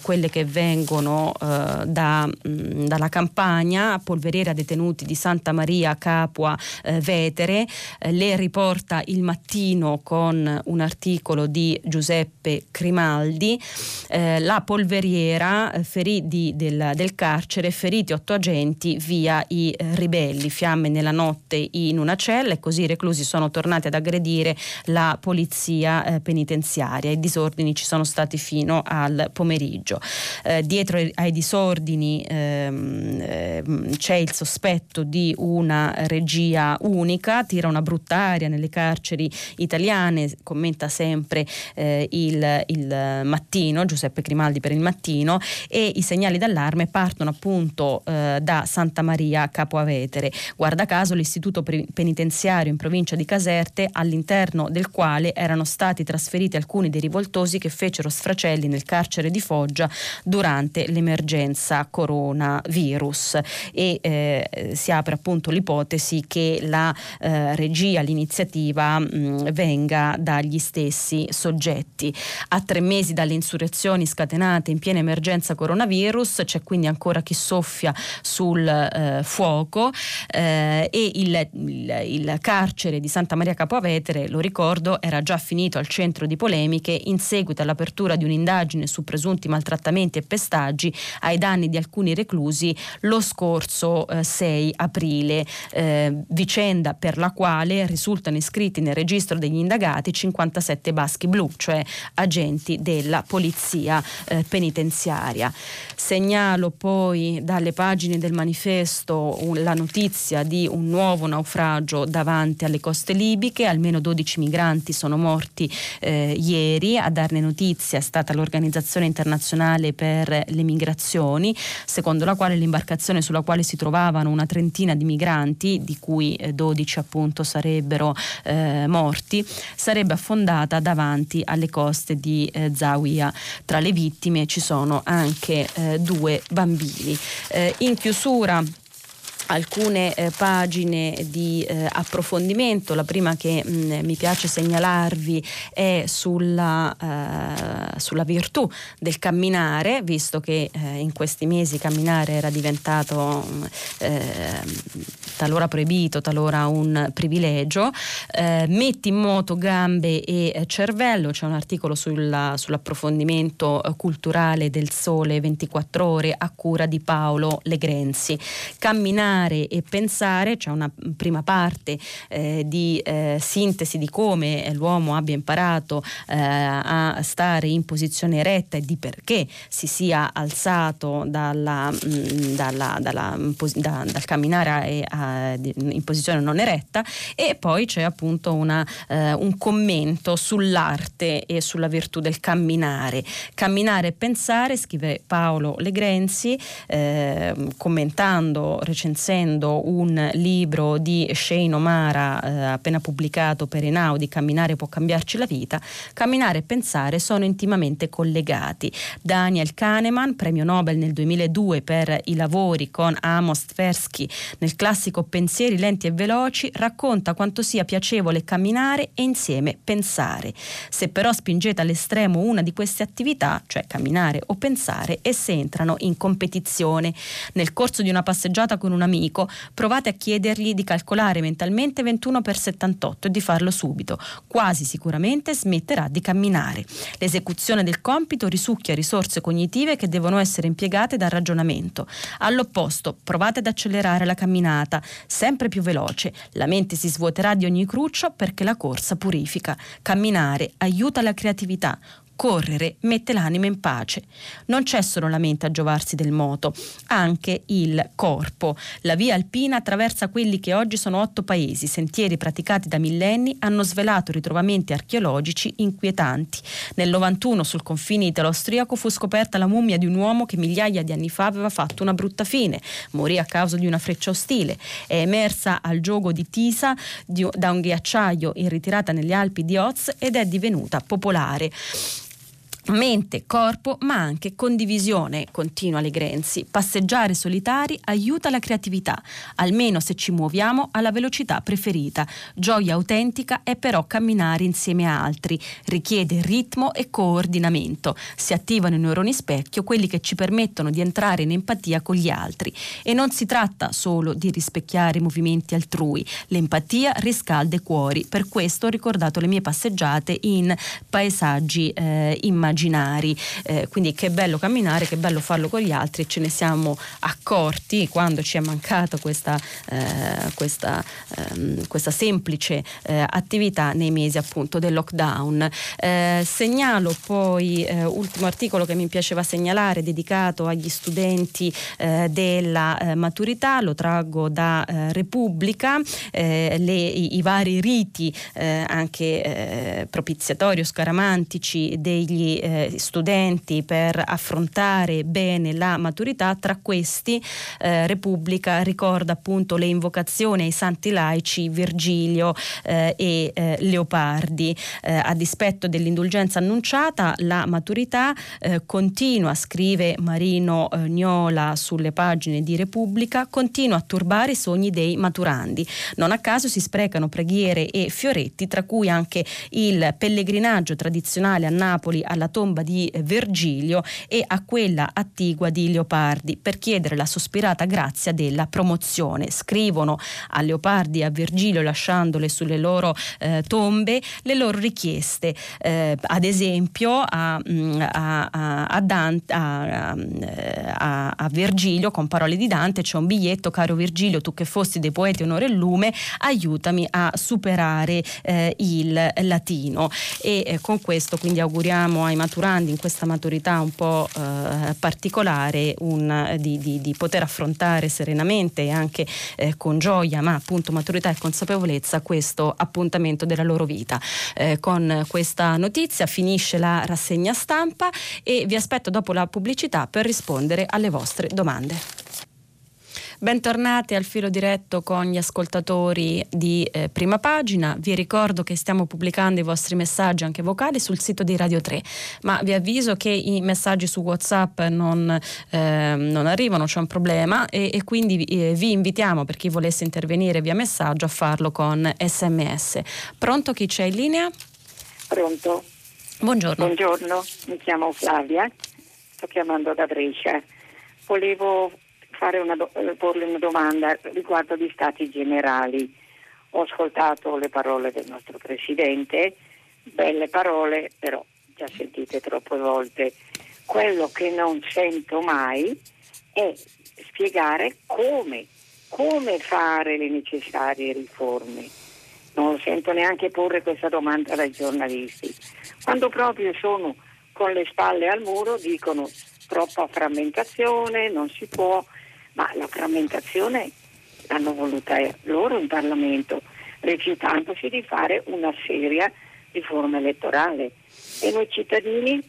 quelle che vengono da, mh, mm, dalla campagna, polveriera detenuti di Santa Maria Capua Vetere, le riporta porta il mattino con un articolo di Giuseppe Crimaldi, eh, la polveriera eh, feriti del, del, carcere, feriti otto agenti via i eh, ribelli, fiamme nella notte in una cella e così i reclusi sono tornati ad aggredire la polizia eh, penitenziaria. I disordini ci sono stati fino al pomeriggio. Eh, dietro ai disordini ehm, ehm, c'è il sospetto di una regia unica, tira una brutta aria nelle carceri italiane, commenta sempre eh, il, il, mattino, Giuseppe Grimaldi per il mattino, e i segnali d'allarme partono appunto eh, da Santa Maria Capo Avetere. Guarda caso l'istituto penitenziario in provincia di Caserte, all'interno del quale erano stati trasferiti alcuni dei rivoltosi che fecero sfracelli nel carcere di Foggia durante l'emergenza coronavirus. E eh, si apre appunto l'ipotesi che la eh, regia all'inizio l'iniziativa mh, venga dagli stessi soggetti. A tre mesi dalle insurrezioni scatenate in piena emergenza coronavirus c'è quindi ancora chi soffia sul eh, fuoco eh, e il, il, il carcere di Santa Maria Capovetere, lo ricordo, era già finito al centro di polemiche in seguito all'apertura di un'indagine su presunti maltrattamenti e pestaggi ai danni di alcuni reclusi lo scorso eh, 6 aprile, eh, vicenda per la quale risultano iscritti nel registro degli indagati 57 baschi blu, cioè agenti della polizia eh, penitenziaria. Segnalo poi dalle pagine del manifesto la notizia di un nuovo naufragio davanti alle coste libiche, almeno 12 migranti sono morti eh, ieri, a darne notizia è stata l'Organizzazione internazionale per le migrazioni, secondo la quale l'imbarcazione sulla quale si trovavano una trentina di migranti, di cui 12 eh, appunto sarebbero eh, morti, sarebbe affondata davanti alle coste di eh, Zawiya. Tra le vittime ci sono anche eh, due bambini. Eh, in chiusura alcune eh, pagine di eh, approfondimento. La prima che mh, mm, mi piace segnalarvi è sulla, eh, sulla, virtù del camminare, visto che eh, in questi mesi camminare era diventato mm, eh, talora proibito, talora un privilegio. Eh, metti in moto gambe e cervello, c'è un articolo sulla, sull'approfondimento culturale del Sole 24 ore a cura di Paolo Legrenzi. Camminare camminare e pensare, c'è una prima parte eh, di eh, sintesi di come l'uomo abbia imparato eh, a stare in posizione eretta e di perché si sia alzato dalla, mh, mm, dalla, dalla, da, dal camminare a, in posizione non eretta e poi c'è appunto una, eh, un commento sull'arte e sulla virtù del camminare. Camminare e pensare, scrive Paolo Legrenzi, eh, commentando, recensendo recensendo un libro di Shane O'Mara eh, appena pubblicato per Enaudi, Camminare può cambiarci la vita, camminare e pensare sono intimamente collegati. Daniel Kahneman, premio Nobel nel 2002 per i lavori con Amos Tversky nel classico Pensieri lenti e veloci, racconta quanto sia piacevole camminare e insieme pensare. Se però spingete all'estremo una di queste attività, cioè camminare o pensare, esse entrano in competizione. Nel corso di una passeggiata con un amico, amico, provate a chiedergli di calcolare mentalmente 21 per 78 e di farlo subito. Quasi sicuramente smetterà di camminare. L'esecuzione del compito risucchia risorse cognitive che devono essere impiegate dal ragionamento. All'opposto, provate ad accelerare la camminata, sempre più veloce. La mente si svuoterà di ogni cruccio perché la corsa purifica. Camminare aiuta la creatività correre mette l'anima in pace. Non c'è solo la mente a giovarsi del moto, anche il corpo. La via alpina attraversa quelli che oggi sono otto paesi. Sentieri praticati da millenni hanno svelato ritrovamenti archeologici inquietanti. Nel 91 sul confine italo-austriaco fu scoperta la mummia di un uomo che migliaia di anni fa aveva fatto una brutta fine. Morì a causa di una freccia ostile. È emersa al gioco di Tisa da un ghiacciaio in ritirata nelle Alpi di Oz ed è divenuta popolare mente, corpo, ma anche condivisione, continua Legrenzi. Passeggiare solitari aiuta la creatività, almeno se ci muoviamo alla velocità preferita. Gioia autentica è però camminare insieme a altri, richiede ritmo e coordinamento. Si attivano i neuroni specchio, quelli che ci permettono di entrare in empatia con gli altri. E non si tratta solo di rispecchiare i movimenti altrui, l'empatia riscalda i cuori. Per questo ho ricordato le mie passeggiate in paesaggi eh, immaginari immaginari. Eh, quindi che bello camminare, che bello farlo con gli altri, ce ne siamo accorti quando ci è mancata questa, eh, questa, ehm, questa semplice eh, attività nei mesi appunto del lockdown. Eh, segnalo poi eh, ultimo articolo che mi piaceva segnalare dedicato agli studenti eh, della maturità, lo traggo da Repubblica, le, i, i, vari riti anche propiziatori o scaramantici degli eh, studenti per affrontare bene la maturità, tra questi eh, Repubblica ricorda appunto le invocazioni ai santi laici Virgilio eh, e eh, Leopardi. Eh, a dispetto dell'indulgenza annunciata, la maturità eh, continua, scrive Marino Gnola sulle pagine di Repubblica, continua a turbare i sogni dei maturandi. Non a caso si sprecano preghiere e fioretti, tra cui anche il pellegrinaggio tradizionale a Napoli alla tomba di Virgilio e a quella attigua di Leopardi per chiedere la sospirata grazia della promozione. Scrivono a Leopardi e a Virgilio lasciandole sulle loro eh, tombe le loro richieste, eh, ad esempio a, mm, a, a, Dante, a, Virgilio con parole di Dante c'è un biglietto, caro Virgilio, tu che fossi dei poeti onore e lume, aiutami a superare eh, il latino. E eh, con questo quindi auguriamo ai maturandi in questa maturità un po' eh, particolare un, di, di, di, poter affrontare serenamente e anche eh, con gioia, ma appunto maturità e consapevolezza questo appuntamento della loro vita. Eh, con questa notizia finisce la rassegna stampa e vi aspetto dopo la pubblicità per rispondere alle vostre domande. Bentornati al filo diretto con gli ascoltatori di eh, Prima Pagina. Vi ricordo che stiamo pubblicando i vostri messaggi anche vocali sul sito di Radio 3, ma vi avviso che i messaggi su WhatsApp non, eh, non arrivano, c'è un problema e, e quindi eh, vi invitiamo per chi volesse intervenire via messaggio a farlo con sms. Pronto chi c'è in linea? Pronto. Buongiorno. Buongiorno, mi chiamo Flavia, sto chiamando da Brescia. Volevo una do- eh, porle una domanda riguardo gli stati generali. Ho ascoltato le parole del nostro Presidente, belle parole, però già sentite troppe volte. Quello che non sento mai è spiegare come, come fare le necessarie riforme. Non sento neanche porre questa domanda dai giornalisti. Quando proprio sono con le spalle al muro dicono troppa frammentazione, non si può, ma la frammentazione l'hanno voluta loro in Parlamento, rifiutandosi di fare una seria riforma elettorale. E noi cittadini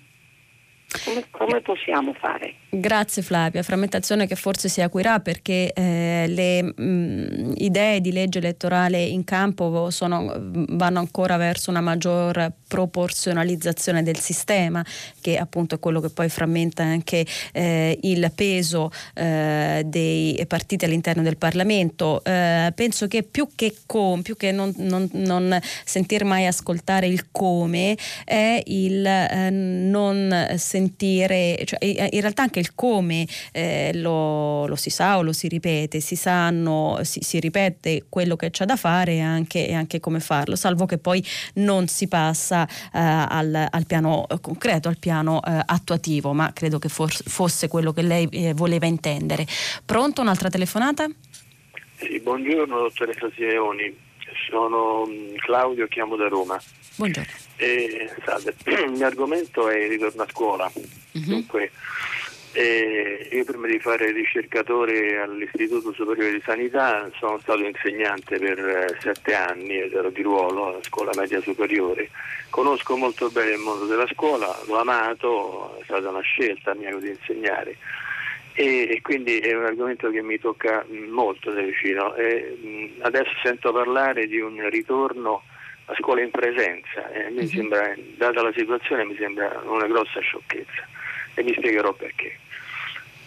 come, come, possiamo fare? Grazie Flavia, frammentazione che forse si acuirà perché eh, le mh, mm, idee di legge elettorale in campo sono, vanno ancora verso una maggior proporzionalizzazione del sistema che appunto è quello che poi frammenta anche eh, il peso eh, dei partiti all'interno del Parlamento. Eh, penso che più che, com, più che non, non, non, sentir mai ascoltare il come è il eh, non sentire sentire, cioè, in realtà anche il come eh, lo, lo, si sa o lo si ripete, si sanno, si, si ripete quello che c'è da fare e anche, e anche, come farlo, salvo che poi non si passa eh, al, al, piano concreto, al piano eh, attuativo, ma credo che for- fosse quello che lei eh, voleva intendere. Pronto, un'altra telefonata? Sì, buongiorno dottoressa Simeoni, sono mm, Claudio, chiamo da Roma. Buongiorno. Eh, il mio argomento è il ritorno a scuola. Uh-huh. Dunque, eh, io prima di fare ricercatore all'Istituto Superiore di Sanità sono stato insegnante per eh, sette anni ed ero di ruolo alla scuola media superiore. Conosco molto bene il mondo della scuola, l'ho amato, è stata una scelta mia di insegnare e, e quindi è un argomento che mi tocca molto da vicino. E, adesso sento parlare di un ritorno a scuola in presenza e mi mhm. sembra, data la situazione mi sembra una grossa sciocchezza e vi spiegherò perché.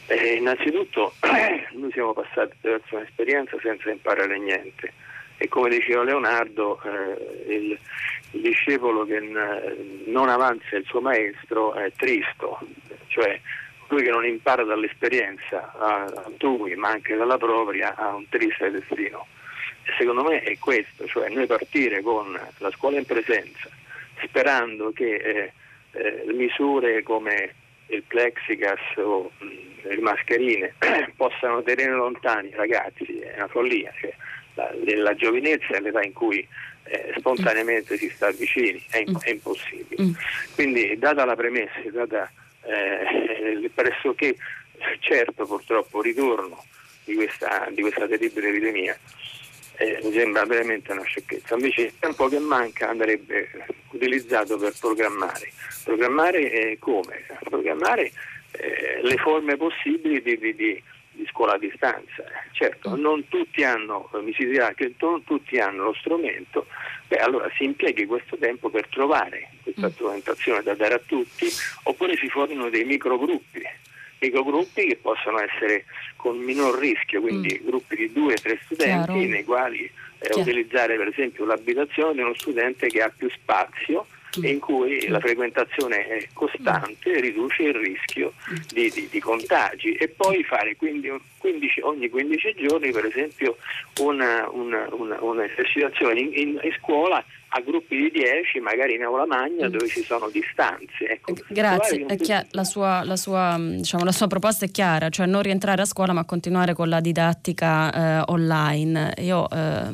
Eh, innanzitutto noi siamo passati attraverso un'esperienza senza imparare niente e come diceva Leonardo eh, il, il, discepolo che non avanza il suo maestro è tristo, cioè lui che non impara dall'esperienza altrui ma anche dalla propria ha un triste destino secondo me è questo, cioè noi partire con la scuola in presenza sperando che eh, eh, misure come il plexigas o mh, mm, le mascherine possano tenere lontani i ragazzi è una follia, cioè, la, la, giovinezza è l'età in cui eh, spontaneamente si sta vicini, è, è impossibile. Mm. Quindi data la premessa, data eh, il pressoché certo purtroppo ritorno di questa, di questa terribile epidemia, eh, mi sembra veramente una sciocchezza. Invece il tempo che manca andrebbe utilizzato per programmare. Programmare eh, come? Programmare eh, le forme possibili di, di, di, di, scuola a distanza. Certo, non tutti hanno, mi si dirà che non tutti hanno lo strumento, beh, allora si impieghi questo tempo per trovare questa mm. strumentazione da dare a tutti, oppure si formino dei microgruppi microgruppi che possono essere con minor rischio, quindi mm. gruppi di due o tre studenti Chiaro. nei quali eh, utilizzare per esempio l'abitazione di uno studente che ha più spazio in cui la frequentazione è costante riduce il rischio di, di, di contagi. E poi fare quindi 15, ogni 15 giorni per esempio una, una, una, una esercitazione in, in, in scuola a gruppi di 10, magari in aula magna dove ci sono distanze. Ecco, Grazie, chiar- la, sua, la, sua, diciamo, la, sua, proposta è chiara, cioè non rientrare a scuola ma continuare con la didattica eh, online. Io eh,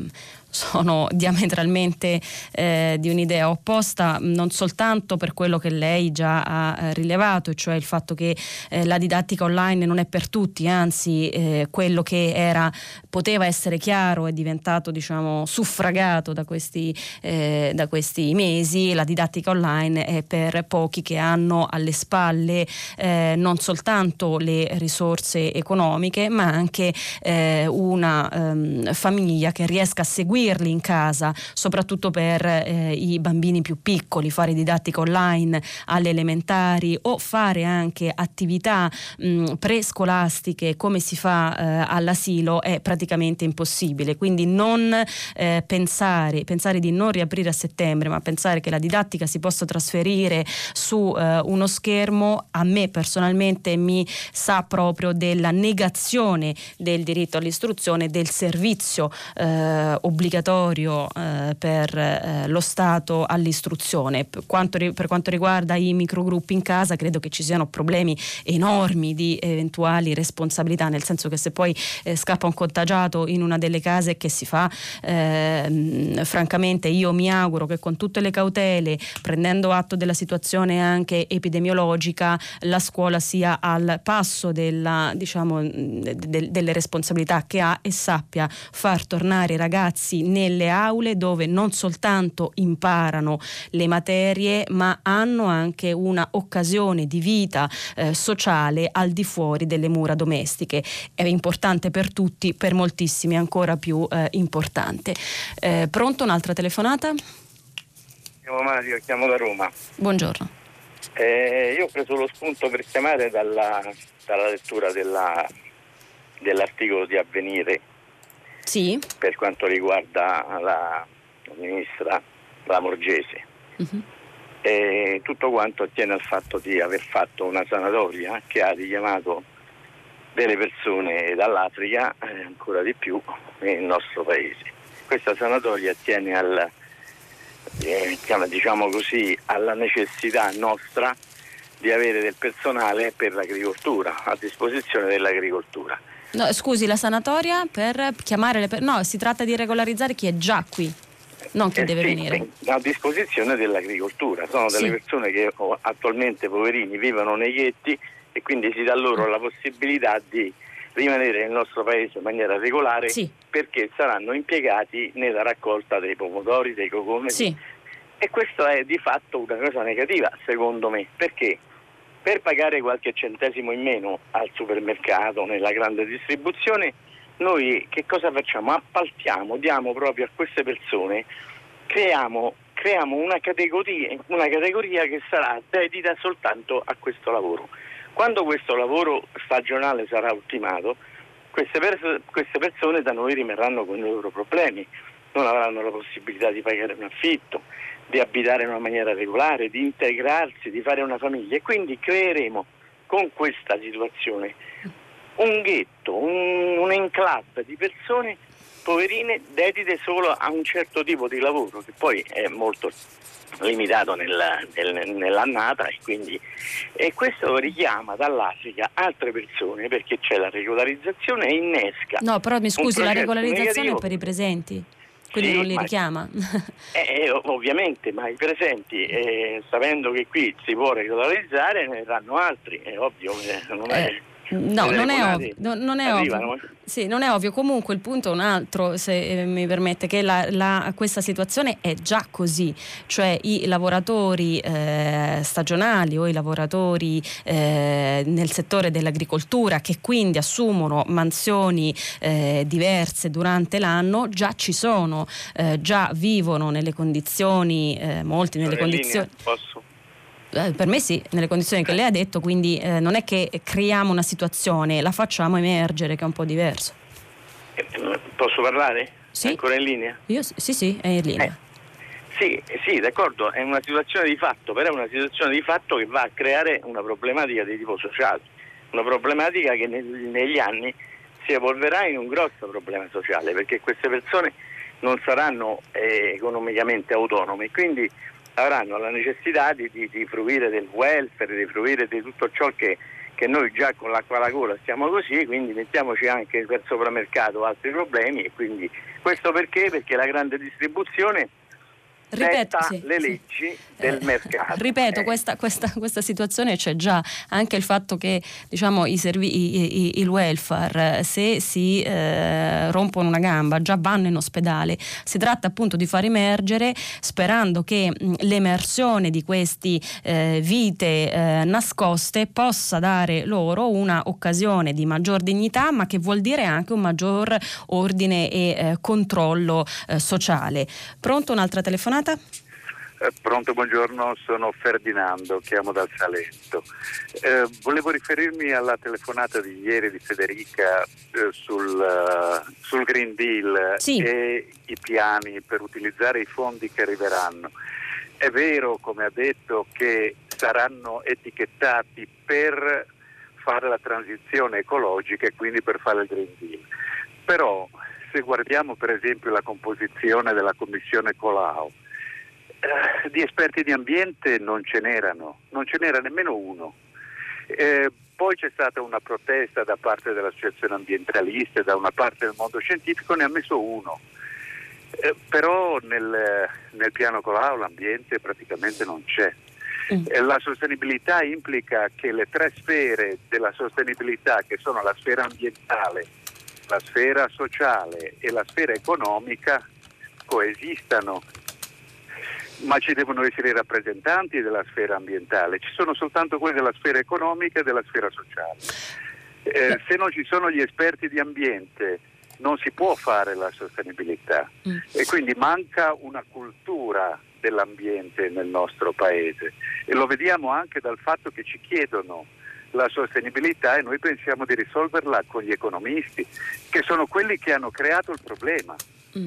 sono diametralmente eh, di un'idea opposta, non soltanto per quello che lei già ha eh, rilevato, cioè il fatto che eh, la didattica online non è per tutti, anzi eh, quello che era, poteva essere chiaro è diventato diciamo, suffragato da questi, eh, da questi mesi, la didattica online è per pochi che hanno alle spalle eh, non soltanto le risorse economiche, ma anche una um, famiglia che riesca a seguire seguirli in casa, soprattutto per eh, i bambini più piccoli, fare didattica online alle elementari o fare anche attività mh, prescolastiche come si fa eh, all'asilo è praticamente impossibile. Quindi non eh, pensare, pensare di non riaprire a settembre, ma pensare che la didattica si possa trasferire su eh, uno schermo, a me personalmente mi sa proprio della negazione del diritto all'istruzione, del servizio eh, obbligatorio obbligatorio eh, per eh, lo Stato all'istruzione. Per quanto, per quanto, riguarda i microgruppi in casa, credo che ci siano problemi enormi di eventuali responsabilità, nel senso che se poi eh, scappa un contagiato in una delle case che si fa, ehm, francamente io mi auguro che con tutte le cautele, prendendo atto della situazione anche epidemiologica, la scuola sia al passo della, diciamo, de, delle responsabilità che ha e sappia far tornare i ragazzi nelle aule dove non soltanto imparano le materie ma hanno anche una occasione di vita eh, sociale al di fuori delle mura domestiche. È importante per tutti, per moltissimi ancora più eh, importante. Eh, pronto un'altra telefonata? Chiamo Mario, chiamo da Roma. Buongiorno. Eh, io ho preso lo spunto per chiamare dalla, dalla lettura della, dell'articolo di Avvenire sì. per quanto riguarda la, ministra Lamorgese. Uh-huh. E tutto quanto attiene al fatto di aver fatto una sanatoria che ha richiamato delle persone dall'Africa, eh, ancora di più nel nostro paese. Questa sanatoria attiene al, eh, diciamo così, alla necessità nostra di avere del personale per l'agricoltura, a disposizione dell'agricoltura. No, scusi, la sanatoria per chiamare le persone... No, si tratta di regolarizzare chi è già qui, non chi eh deve sì, venire. A disposizione dell'agricoltura. Sono delle sì. persone che attualmente, poverini, vivono nei ghetti e quindi si dà loro la possibilità di rimanere nel nostro paese in maniera regolare sì. perché saranno impiegati nella raccolta dei pomodori, dei cocomeri. Sì. E questo è di fatto una cosa negativa, secondo me, perché per pagare qualche centesimo in meno al supermercato, nella grande distribuzione, noi che cosa facciamo? Appaltiamo, diamo proprio a queste persone, creiamo, creiamo una, categoria, una categoria che sarà dedita soltanto a questo lavoro. Quando questo lavoro stagionale sarà ultimato, queste, pers- queste persone da noi rimarranno con i loro problemi, non avranno la possibilità di pagare un affitto, di abitare in una maniera regolare, di integrarsi, di fare una famiglia e quindi creeremo con questa situazione un ghetto, un, un enclave di persone poverine dedite solo a un certo tipo di lavoro che poi è molto limitato nel, nel, nell'annata e quindi e questo richiama dall'Africa altre persone perché c'è la regolarizzazione e innesca. No, però mi scusi, la regolarizzazione negativo. è per i presenti. Quindi sì, non li richiama? Eh, eh, ovviamente, ma i presenti, eh, sapendo che qui si può regolarizzare, ne verranno altri, è ovvio. Eh, non è... No, non è, ovvio, no, non è ovvio. Sì, non è ovvio. Comunque il punto è un altro, se eh, mi permette, che la, la, questa situazione è già così, cioè i lavoratori eh, stagionali o i lavoratori eh, nel settore dell'agricoltura che quindi assumono mansioni eh, diverse durante l'anno già ci sono, eh, già vivono nelle condizioni, eh, molti nelle condizioni... Posso? Eh, per me sì, nelle condizioni che lei ha detto, quindi eh, non è che creiamo una situazione, la facciamo emergere che è un po' diverso. Eh, posso parlare? Sì. È ancora in linea? Io, sì, sì, è in linea. Eh, sì, sì, d'accordo, è una situazione di fatto, però è una situazione di fatto che va a creare una problematica di tipo sociale, una problematica che neg- negli anni si evolverà in un grosso problema sociale, perché queste persone non saranno eh, economicamente autonome, quindi avranno la necessità di, di, di, fruire del welfare, di fruire di tutto ciò che, che noi già con l'acqua alla gola stiamo così, quindi mettiamoci anche per sopramercato altri problemi e quindi questo perché? Perché la grande distribuzione ripeto, sì, le leggi sì. del eh, mercato. Ripeto, eh. questa, questa, questa, situazione c'è già, anche il fatto che diciamo, i servi, i, i, il welfare, se si eh, rompono una gamba, già vanno in ospedale. Si tratta appunto di far emergere, sperando che mh, l'emersione di queste eh, vite eh, nascoste possa dare loro una occasione di maggior dignità, ma che vuol dire anche un maggior ordine e eh, controllo sociale. Pronto un'altra telefonata? Chiamata? Eh, pronto, buongiorno, sono Ferdinando, chiamo dal Salento. Eh, volevo riferirmi alla telefonata di ieri di Federica eh, sul, uh, sul, Green Deal sì. e i piani per utilizzare i fondi che arriveranno. È vero, come ha detto, che saranno etichettati per fare la transizione ecologica e quindi per fare il Green Deal. Però se guardiamo per esempio la composizione della Commissione Colau, eh, di esperti di ambiente non ce n'erano, non ce n'era nemmeno uno. Eh, poi c'è stata una protesta da parte dell'associazione ambientalista, da una parte del mondo scientifico, ne ha messo uno. Eh, però nel, nel, piano Colau l'ambiente praticamente non c'è. Mm. Eh, la sostenibilità implica che le tre sfere della sostenibilità, che sono la sfera ambientale, la sfera sociale e la sfera economica, coesistano ma ci devono essere i rappresentanti della sfera ambientale, ci sono soltanto quelli della sfera economica e della sfera sociale. Eh, se non ci sono gli esperti di ambiente non si può fare la sostenibilità mm. e quindi manca una cultura dell'ambiente nel nostro paese e lo vediamo anche dal fatto che ci chiedono la sostenibilità e noi pensiamo di risolverla con gli economisti, che sono quelli che hanno creato il problema. Mm.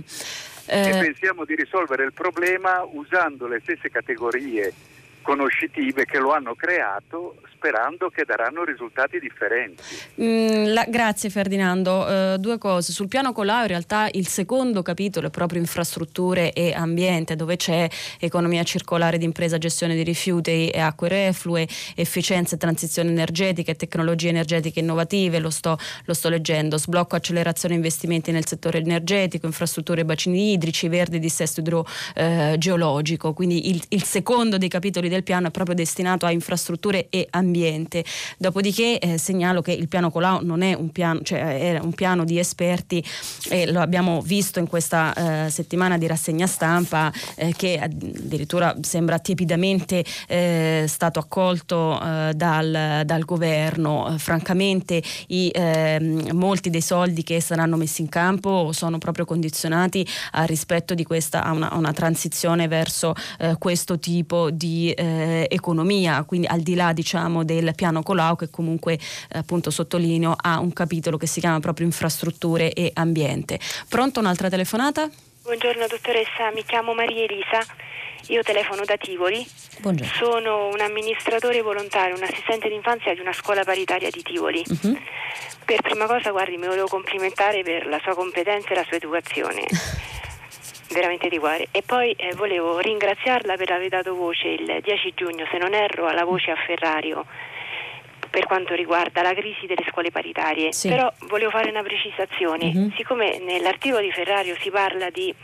Eh... E pensiamo di risolvere il problema usando le stesse categorie conoscitive che lo hanno creato sperando che daranno risultati differenti. Mm, la, grazie Ferdinando. Uh, due cose. Sul piano Colau in realtà il secondo capitolo è proprio infrastrutture e ambiente dove c'è economia circolare di impresa, gestione di rifiuti e acque reflue, efficienza e transizione energetica e tecnologie energetiche innovative, lo sto, lo sto leggendo, sblocco, accelerazione investimenti nel settore energetico, infrastrutture e bacini idrici, verde dissesto idrogeologico. Uh, Quindi il, il secondo dei capitoli del piano è proprio destinato a infrastrutture e ambiente. Dopodiché eh, segnalo che il piano Colau non è un piano, cioè è un piano di esperti e lo abbiamo visto in questa eh, settimana di rassegna stampa eh, che addirittura sembra tiepidamente eh, stato accolto eh, dal, dal, governo. francamente i, ehm, molti dei soldi che saranno messi in campo sono proprio condizionati al rispetto di questa, a una, a una transizione verso eh, questo tipo di eh, economia, quindi al di là diciamo, del piano Colau che comunque eh, appunto sottolineo ha un capitolo che si chiama proprio infrastrutture e ambiente. Pronto un'altra telefonata? Buongiorno dottoressa, mi chiamo Maria Elisa. Io telefono da Tivoli, Buongiorno. sono un amministratore volontario, un assistente d'infanzia di una scuola paritaria di Tivoli. Uh-huh. Per prima cosa, guardi, mi volevo complimentare per la sua competenza e la sua educazione. veramente di cuore. E poi eh, volevo ringraziarla per aver dato voce il 10 giugno, se non erro, alla voce a Ferrario per quanto riguarda la crisi delle scuole paritarie. Sì. Però volevo fare una precisazione, uh-huh. siccome nell'articolo di Ferrario si parla di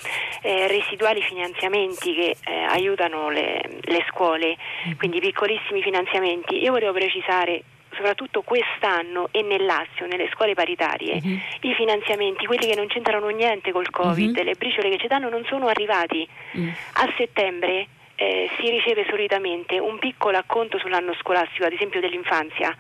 eh, residuali finanziamenti che eh, aiutano le, le scuole, uh-huh. quindi piccolissimi finanziamenti, io volevo precisare soprattutto quest'anno e nel Lazio, nelle scuole paritarie, uh-huh. i finanziamenti, quelli che non c'entrano niente col Covid, uh-huh. le briciole che ci danno non sono arrivati. Uh-huh. A settembre eh, si riceve solitamente un piccolo acconto sull'anno scolastico, ad esempio dell'infanzia,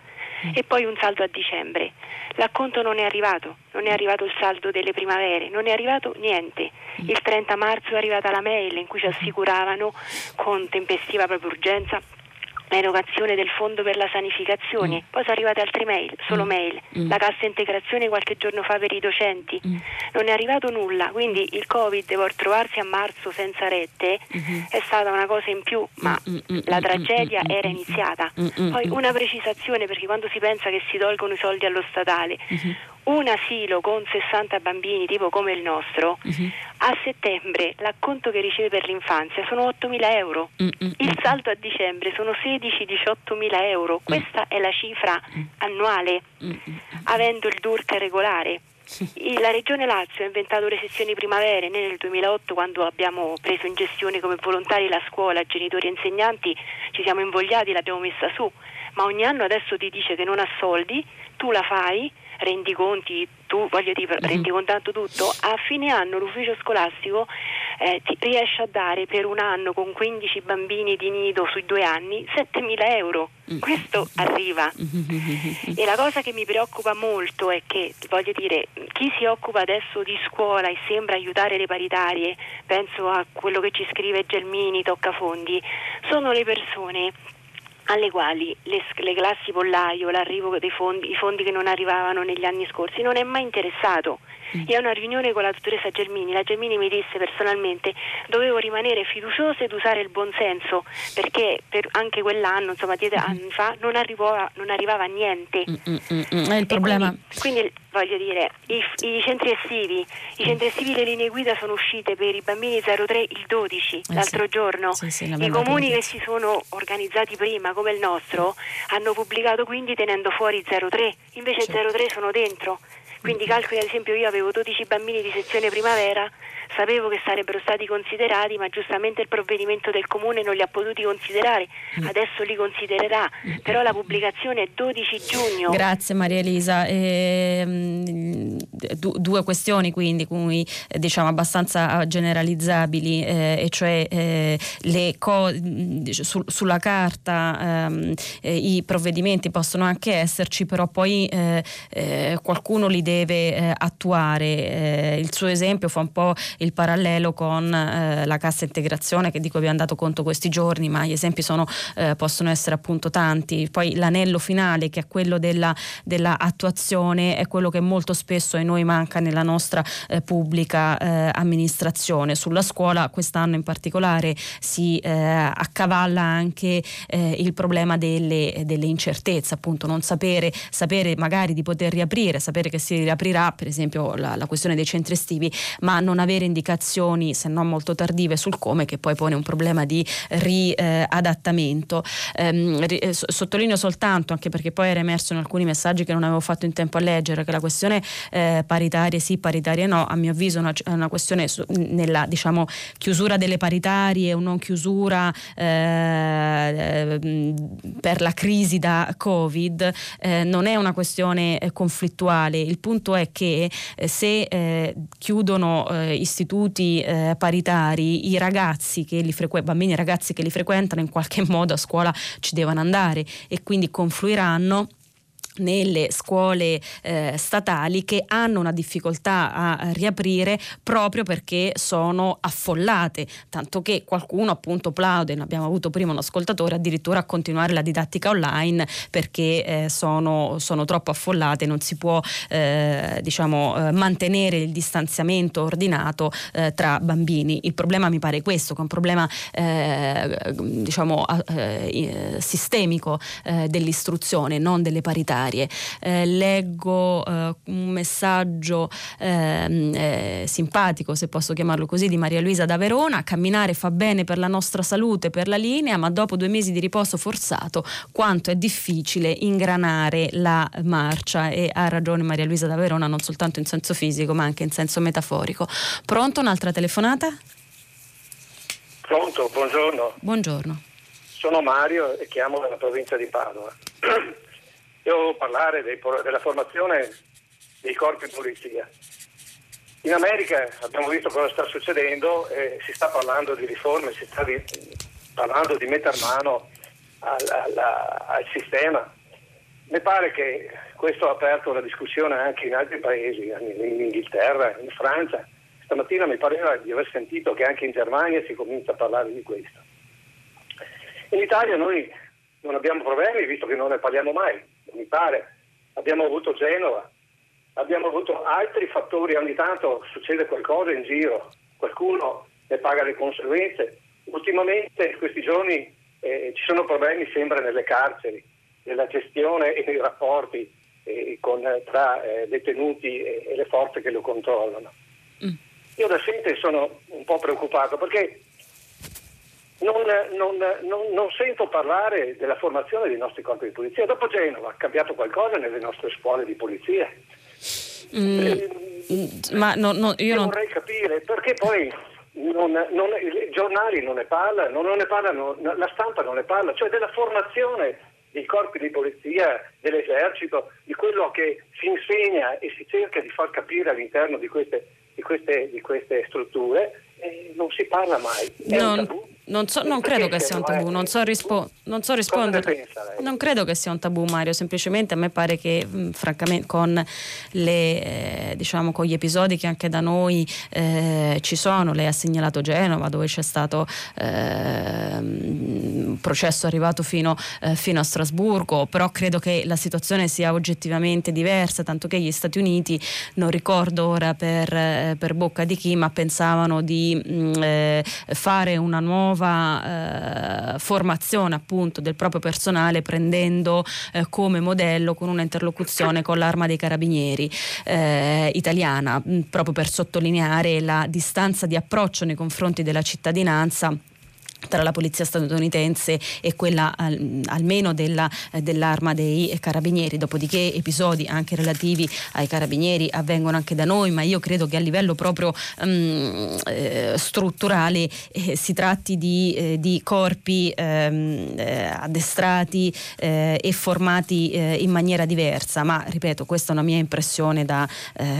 e poi un saldo a dicembre. L'acconto non è arrivato, non è arrivato il saldo delle primavere, non è arrivato niente. Il 30 marzo è arrivata la mail in cui ci assicuravano con tempestiva proprio urgenza l'erogazione del fondo per la sanificazione, mm. poi sono arrivate altre mail, solo mm. mail, mm. la cassa integrazione qualche giorno fa per i docenti, mm. non è arrivato nulla, quindi il Covid vuol trovarsi a marzo senza rette mm-hmm. è stata una cosa in più, ma la tragedia era iniziata. Poi una precisazione perché quando si pensa che si tolgono i soldi allo statale, mm-hmm un asilo con 60 bambini tipo come il nostro, uh-huh. a settembre l'acconto che riceve per l'infanzia sono 8 mila euro, uh-uh. il saldo a dicembre sono 16-18 mila euro, questa è la cifra annuale, avendo il DURC regolare. La Regione Lazio ha inventato le sezioni primavere né nel 2008 quando abbiamo preso in gestione come volontari la scuola, genitori e insegnanti, ci siamo invogliati, l'abbiamo messa su, ma ogni anno adesso ti dice che non ha soldi, tu la fai, rendi conti, tu voglio dire, uh-huh. rendi contato tutto, a fine anno l'ufficio scolastico eh, ti riesce a dare per un anno con 15 bambini di nido sui due anni 7.000 euro. Uh-huh. Questo arriva. Uh-huh. E la cosa che mi preoccupa molto è che, voglio dire, chi si occupa adesso di scuola e sembra aiutare le paritarie, penso a quello che ci scrive Gelmini, Toccafondi, sono le persone alle quali le, le, classi pollaio, l'arrivo dei fondi, i fondi che non arrivavano negli anni scorsi, non è mai interessato. Mm. Io a una riunione con la dottoressa Germini, la Germini mi disse personalmente dovevo rimanere fiduciosa ed usare il buonsenso perché per anche quell'anno, insomma dieci anni fa, non arrivava, non arrivava niente. Mm, mm, mm, è il problema. Quindi, quindi, voglio dire, i, i, centri estivi, i centri estivi le linee guida sono uscite per i bambini 03 il 12 eh l'altro sì. giorno. Sì, sì, I comuni che si sono organizzati prima come il nostro hanno pubblicato quindi tenendo fuori 03, invece certo. 03 sono dentro. Quindi calcoli ad esempio io avevo 12 bambini di sezione primavera, sapevo che sarebbero stati considerati, ma giustamente il provvedimento del comune non li ha potuti considerare, mm. adesso li considererà, mm. però la pubblicazione è 12 giugno. Grazie Maria Elisa. Eh, due questioni quindi, cui, diciamo abbastanza generalizzabili, eh, e cioè eh, co- su- sulla carta ehm, eh, i provvedimenti possono anche esserci, però poi eh, eh, qualcuno li deve attuare. il suo esempio fa un po' il parallelo con eh, la cassa integrazione che di cui abbiamo dato conto questi giorni, ma gli esempi sono, eh, possono essere appunto tanti. Poi l'anello finale che è quello della, della attuazione è quello che molto spesso a noi manca nella nostra eh, pubblica eh, amministrazione. Sulla scuola quest'anno in particolare si eh, accavalla anche eh, il problema delle, delle incertezze, appunto non sapere, sapere magari di poter riaprire, sapere che si riaprirà per esempio la, la questione dei centri estivi, ma non avere indicazioni, se non molto tardive, sul come, che poi pone un problema di riadattamento. Eh, eh, sottolineo soltanto, anche perché poi era emerso in alcuni messaggi che non avevo fatto in tempo a leggere, che la questione eh, paritarie sì, paritarie no, a mio avviso è una, questione nella diciamo, chiusura delle paritarie o non chiusura eh, per la crisi da Covid, eh, non è una questione conflittuale. Il punto è che eh, se chiudono istituti istituti eh, paritari i ragazzi che li frequ- bambini e ragazzi che li frequentano in qualche modo a scuola ci devono andare e quindi confluiranno nelle scuole eh, statali che hanno una difficoltà a riaprire proprio perché sono affollate, tanto che qualcuno appunto plaude, abbiamo avuto prima un ascoltatore, addirittura a continuare la didattica online perché eh, sono, sono, troppo affollate, non si può eh, diciamo, eh, mantenere il distanziamento ordinato eh, tra bambini. Il problema mi pare questo, che è un problema eh, diciamo, sistemico dell'istruzione, non delle parità varie. Eh, leggo eh, un messaggio ehm, eh, simpatico, se posso chiamarlo così, di Maria Luisa da Verona. Camminare fa bene per la nostra salute, per la linea, ma dopo due mesi di riposo forzato, quanto è difficile ingranare la marcia. E ha ragione Maria Luisa da Verona, non soltanto in senso fisico, ma anche in senso metaforico. Pronto? Un'altra telefonata? Pronto, buongiorno. Buongiorno. Sono Mario e chiamo dalla provincia di Padova. devo parlare dei, della formazione dei corpi di polizia. In America abbiamo visto cosa sta succedendo, eh, si sta parlando di riforme, si sta di, parlando di mettere mano al, al, al, sistema. Mi pare che questo ha aperto una discussione anche in altri paesi, in Inghilterra, in Francia. Stamattina mi pareva di aver sentito che anche in Germania si comincia a parlare di questo. In Italia noi non abbiamo problemi visto che non ne parliamo mai, mi pare. Abbiamo avuto Genova, abbiamo avuto altri fattori, ogni tanto succede qualcosa in giro, qualcuno ne paga le conseguenze. Ultimamente, in questi giorni, eh, ci sono problemi, sembra, nelle carceri, nella gestione e nei rapporti eh, con, tra eh, detenuti e, e, le forze che lo controllano. Mm. Io da sempre sono un po' preoccupato perché non, non, non, non, sento parlare della formazione dei nostri corpi di polizia. Dopo Genova ha cambiato qualcosa nelle nostre scuole di polizia. Mm, eh, ma no, no, io non... vorrei capire perché poi non, non, i giornali non ne parlano, non ne parlano, la stampa non ne parla, cioè della formazione dei corpi di polizia, dell'esercito, di quello che si insegna e si cerca di far capire all'interno di queste, di queste, di queste strutture, eh, non si parla mai. È non... un tabù. Non, so, non credo che sia un tabù, non so, rispo- non so rispondere. Non credo che sia un tabù, Mario. Semplicemente a me pare che, mh, francamente, con, le, eh, diciamo, con, gli episodi che anche da noi eh, ci sono, lei ha segnalato Genova, dove c'è stato eh, un processo arrivato fino, eh, fino, a Strasburgo, però credo che la situazione sia oggettivamente diversa, tanto che gli Stati Uniti, non ricordo ora per, eh, per bocca di chi, ma pensavano di mh, eh, fare una nuova nuova eh, formazione appunto del proprio personale prendendo eh, come modello con una interlocuzione con l'arma dei carabinieri eh, italiana, mh, proprio per sottolineare la distanza di approccio nei confronti della cittadinanza tra la polizia statunitense e quella al, almeno della, eh, dell'arma dei carabinieri, dopodiché episodi anche relativi ai carabinieri avvengono anche da noi, ma io credo che a livello proprio um, eh, strutturale eh, si tratti di, eh, di corpi ehm, eh, addestrati e formati in maniera diversa, ma ripeto questa è una mia impressione da,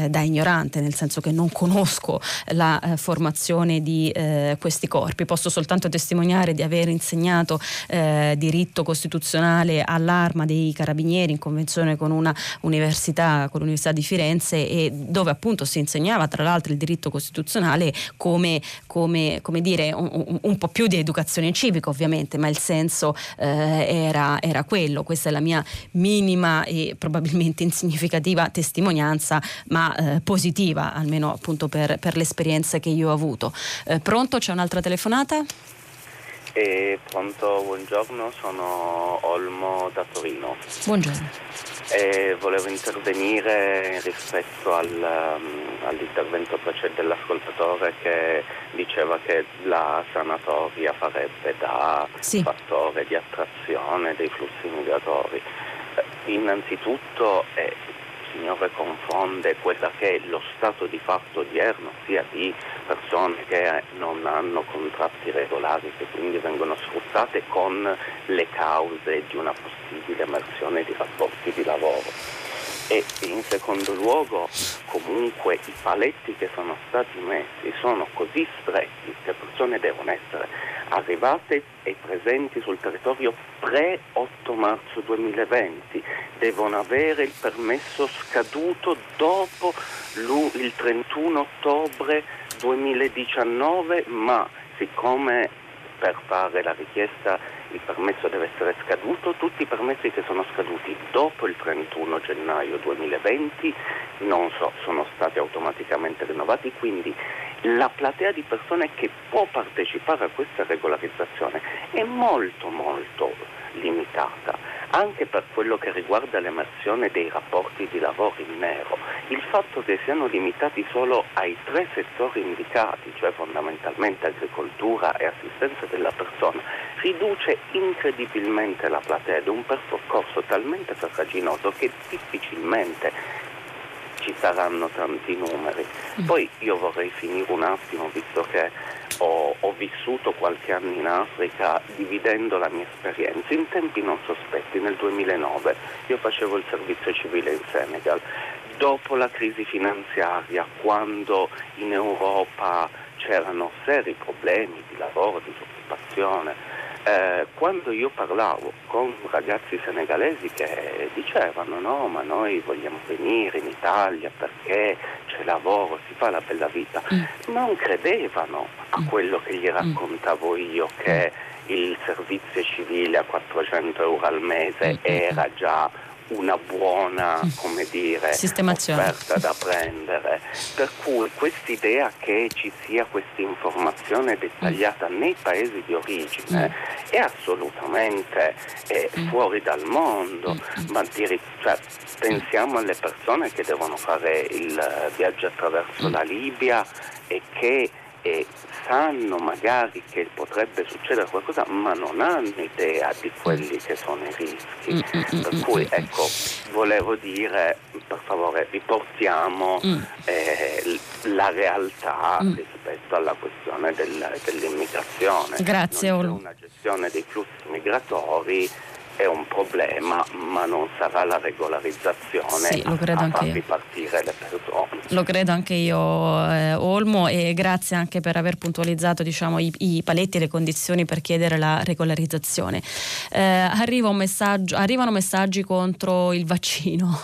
da ignorante, nel senso che non conosco la formazione di questi corpi, posso soltanto testimoniare testimoniare di aver insegnato eh, diritto costituzionale all'arma dei carabinieri in convenzione con una università, con l'Università di Firenze e dove appunto si insegnava tra l'altro il diritto costituzionale come, come, come dire un, un, po' più di educazione civica ovviamente, ma il senso eh, era, era quello. Questa è la mia minima e probabilmente insignificativa testimonianza, ma eh, positiva, almeno appunto per, per l'esperienza che io ho avuto. Eh, pronto? C'è un'altra telefonata? E pronto, buongiorno, sono Olmo da Torino. Buongiorno. E volevo intervenire rispetto al, um, all'intervento precedente dell'ascoltatore che diceva che la sanatoria farebbe da sì. fattore di attrazione dei flussi migratori. Eh, innanzitutto eh, Signore confonde quella che è lo stato di fatto odierno, sia di persone che non hanno contratti regolari, che quindi vengono sfruttate, con le cause di una possibile emersione di rapporti di lavoro. E in secondo luogo comunque i paletti che sono stati messi sono così stretti che persone devono essere arrivate e presenti sul territorio pre-8 marzo 2020, devono avere il permesso scaduto dopo il 31 ottobre 2019, ma siccome per fare la richiesta il permesso deve essere scaduto, tutti i permessi che sono scaduti dopo il 31 gennaio 2020 non so, sono stati automaticamente rinnovati, quindi la platea di persone che può partecipare a questa regolarizzazione è molto molto limitata anche per quello che riguarda l'emersione dei rapporti di lavoro in nero. Il fatto che siano limitati solo ai tre settori indicati, cioè fondamentalmente agricoltura e assistenza della persona, riduce incredibilmente la platea ed un percorso talmente farraginoso che difficilmente ci saranno tanti numeri. Mm. Poi io vorrei finire un attimo, visto che ho, ho, vissuto qualche anno in Africa dividendo la mia esperienza in tempi non sospetti. Nel 2009 io facevo il servizio civile in Senegal. Dopo la crisi finanziaria, quando in Europa c'erano seri problemi di lavoro, di disoccupazione, eh, quando io parlavo con ragazzi senegalesi che dicevano no ma noi vogliamo venire in Italia perché c'è lavoro, si fa la bella vita, mm. non credevano a mm. quello che gli mm. raccontavo io che il servizio civile a 400 euro al mese mm. era già una buona come dire, offerta da prendere. Per cui quest'idea che ci sia questa informazione dettagliata nei paesi di origine mm. è assolutamente eh, mm. fuori dal mondo, mm. ma dire, cioè, pensiamo alle persone che devono fare il viaggio attraverso la Libia e che e sanno magari che potrebbe succedere qualcosa, ma non hanno idea di quelli che sono i rischi. Mm, mm, mm per cui ecco, volevo dire, per favore, riportiamo mm. eh, la realtà rispetto alla questione del, dell'immigrazione. Grazie Olmo. Una gestione dei flussi migratori è un problema, ma non sarà la regolarizzazione sì, a, a far ripartire le persone. Lo credo anche io, eh, Olmo, e grazie anche per aver puntualizzato diciamo, i, i, paletti e le condizioni per chiedere la regolarizzazione. Eh, arriva un arrivano messaggi contro il vaccino.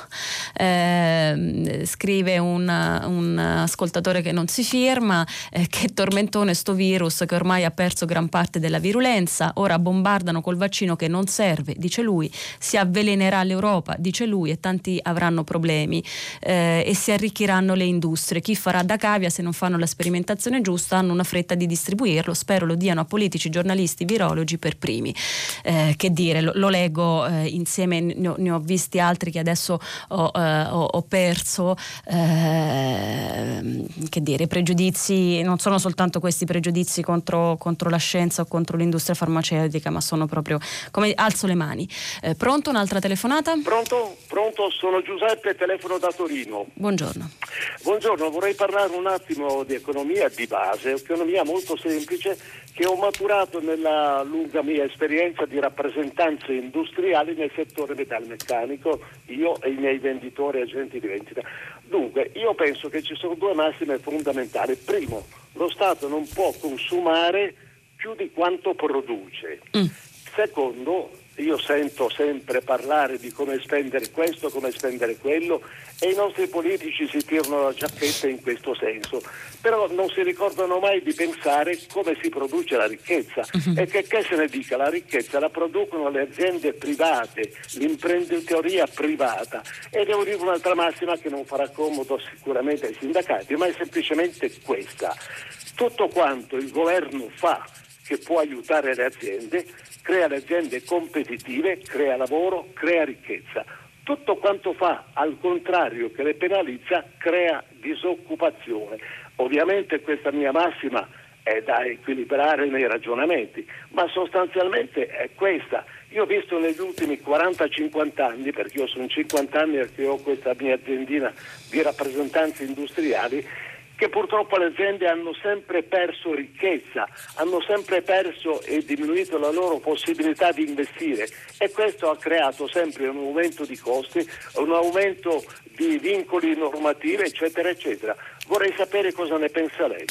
Eh, scrive un, un, ascoltatore che non si firma, eh, che tormentone sto virus che ormai ha perso gran parte della virulenza, ora bombardano col vaccino che non serve dice lui, si avvelenerà l'Europa, dice lui, e tanti avranno problemi eh, e si arricchiranno le industrie. Chi farà da cavia se non fanno la sperimentazione giusta hanno una fretta di distribuirlo, spero lo diano a politici, giornalisti, virologi per primi. Eh, che dire, lo, lo leggo eh, insieme, ne ho, ne ho, visti altri che adesso ho, eh, ho, ho perso. Eh, che dire, pregiudizi non sono soltanto questi pregiudizi contro, contro la scienza o contro l'industria farmaceutica, ma sono proprio come alzo le mani domani. Eh, pronto, un'altra telefonata? Pronto, pronto, sono Giuseppe, telefono da Torino. Buongiorno. Buongiorno, vorrei parlare un attimo di economia di base, economia molto semplice che ho maturato nella lunga mia esperienza di rappresentanze industriali nel settore metalmeccanico, io e i miei venditori e agenti di vendita. Dunque, io penso che ci sono due massime fondamentali. Primo, lo Stato non può consumare più di quanto produce. Mm. Secondo, io sento sempre parlare di come spendere questo, come spendere quello e i nostri politici si tirano la giacchetta in questo senso, però non si ricordano mai di pensare come si produce la ricchezza uh-huh. e che, che se ne dica, la ricchezza la producono le aziende private, l'imprenditoria privata e devo dire un'altra massima che non farà comodo sicuramente ai sindacati, ma è semplicemente questa. Tutto quanto il governo fa che può aiutare le aziende crea le aziende competitive, crea lavoro, crea ricchezza. Tutto quanto fa al contrario che le penalizza crea disoccupazione. Ovviamente questa mia massima è da equilibrare nei ragionamenti, ma sostanzialmente è questa. Io ho visto negli ultimi 40-50 anni, perché io sono 50 anni che ho questa mia aziendina di rappresentanze industriali, che purtroppo le aziende hanno sempre perso ricchezza, hanno sempre perso e diminuito la loro possibilità di investire e questo ha creato sempre un aumento di costi, un aumento di vincoli normativi, eccetera, eccetera. Vorrei sapere cosa ne pensa lei.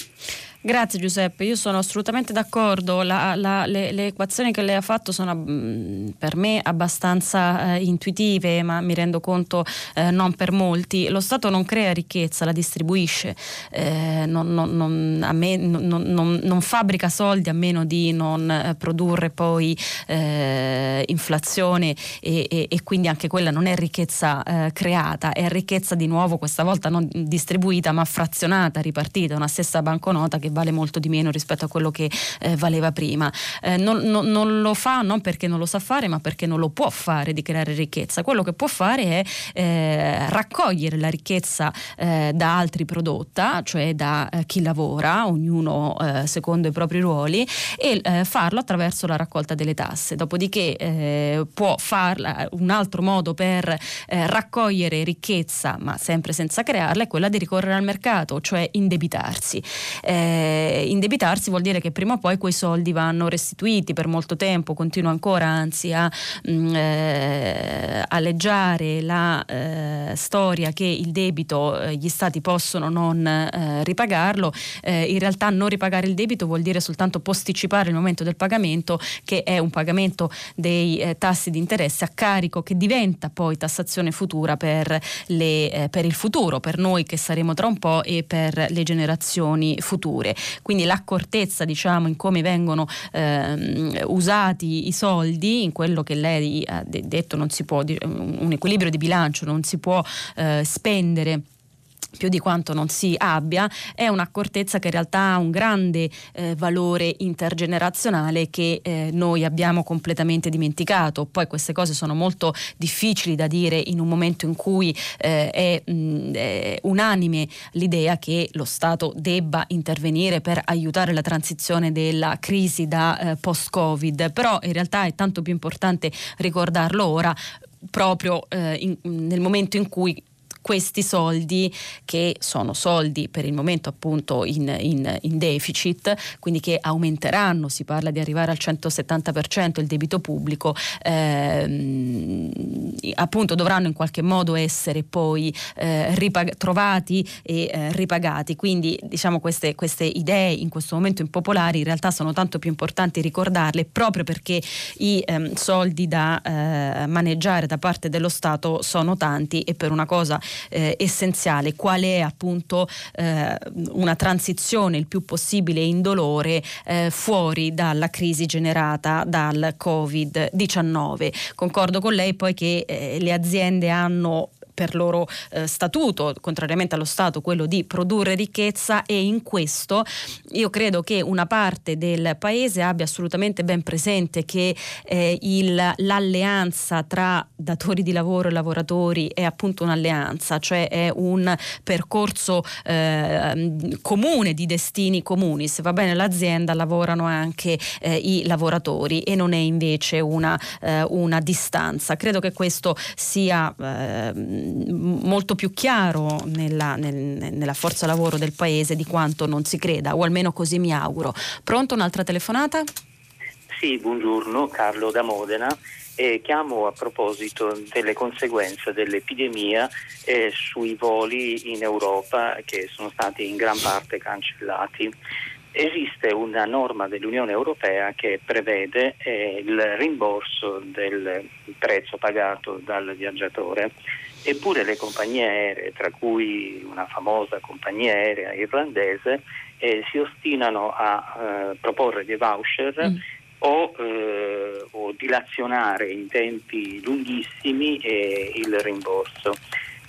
Grazie Giuseppe, io sono assolutamente d'accordo, la, la, le, le, equazioni che lei ha fatto sono mm, per me abbastanza eh, intuitive, ma mi rendo conto eh, non per molti. Lo Stato non crea ricchezza, la distribuisce, eh, non, non, non, me, non, fabbrica soldi a meno di non eh, produrre poi eh, inflazione e, e, e, quindi anche quella non è ricchezza eh, creata, è ricchezza di nuovo questa volta non distribuita ma frazionata, ripartita, una stessa banconota che vale molto di meno rispetto a quello che eh, valeva prima. Eh, non, non, non, lo fa non perché non lo sa fare, ma perché non lo può fare di creare ricchezza. Quello che può fare è eh, raccogliere la ricchezza eh, da altri prodotta, cioè da eh, chi lavora, ognuno eh, secondo i propri ruoli, e farlo attraverso la raccolta delle tasse. Dopodiché può farla un altro modo per raccogliere ricchezza, ma sempre senza crearla, è quella di ricorrere al mercato, cioè indebitarsi. Indebitarsi vuol dire che prima o poi quei soldi vanno restituiti per molto tempo, continua ancora anzi a mm, eh, alleggiare la eh, storia che il debito eh, gli stati possono non eh, ripagarlo, eh, in realtà non ripagare il debito vuol dire soltanto posticipare il momento del pagamento che è un pagamento dei eh, tassi di interesse a carico che diventa poi tassazione futura per, le, per il futuro, per noi che saremo tra un po' e per le generazioni future. Quindi l'accortezza diciamo in come vengono ehm, usati i soldi, in quello che lei ha detto non si può, un equilibrio di bilancio non si può eh, spendere più di quanto non si abbia, è un'accortezza che in realtà ha un grande eh, valore intergenerazionale che eh, noi abbiamo completamente dimenticato. Poi queste cose sono molto difficili da dire in un momento in cui eh, è, mh, è, unanime l'idea che lo Stato debba intervenire per aiutare la transizione della crisi da eh, post-Covid, però in realtà è tanto più importante ricordarlo ora proprio eh, in, nel momento in cui questi soldi che sono soldi per il momento appunto in, in, in deficit, quindi che aumenteranno, si parla di arrivare al 170% il debito pubblico, ehm, appunto dovranno in qualche modo essere poi eh, ripag- trovati e eh, ripagati. Quindi diciamo queste, queste idee in questo momento impopolari in realtà sono tanto più importanti ricordarle proprio perché i ehm, soldi da eh, maneggiare da parte dello Stato sono tanti e per una cosa eh, essenziale, qual è appunto eh, una transizione il più possibile indolore eh, fuori dalla crisi generata dal Covid-19. Concordo con lei poi che eh, le aziende hanno per loro eh, statuto, contrariamente allo Stato, quello di produrre ricchezza e in questo io credo che una parte del Paese abbia assolutamente ben presente che eh, il, l'alleanza tra datori di lavoro e lavoratori è appunto un'alleanza, cioè è un percorso eh, comune di destini comuni. Se va bene l'azienda lavorano anche eh, i lavoratori e non è invece una, eh, una distanza. Credo che questo sia eh, molto più chiaro nella, nel, nella forza lavoro del paese di quanto non si creda, o almeno così mi auguro. Pronto un'altra telefonata? Sì, buongiorno, Carlo da Modena. E chiamo a proposito delle conseguenze dell'epidemia eh, sui voli in Europa che sono stati in gran parte cancellati. Esiste una norma dell'Unione Europea che prevede eh, il rimborso del prezzo pagato dal viaggiatore Eppure le compagnie aeree, tra cui una famosa compagnia aerea irlandese, eh, si ostinano a eh, proporre dei voucher mm. o, eh, o, dilazionare in tempi lunghissimi eh, il rimborso.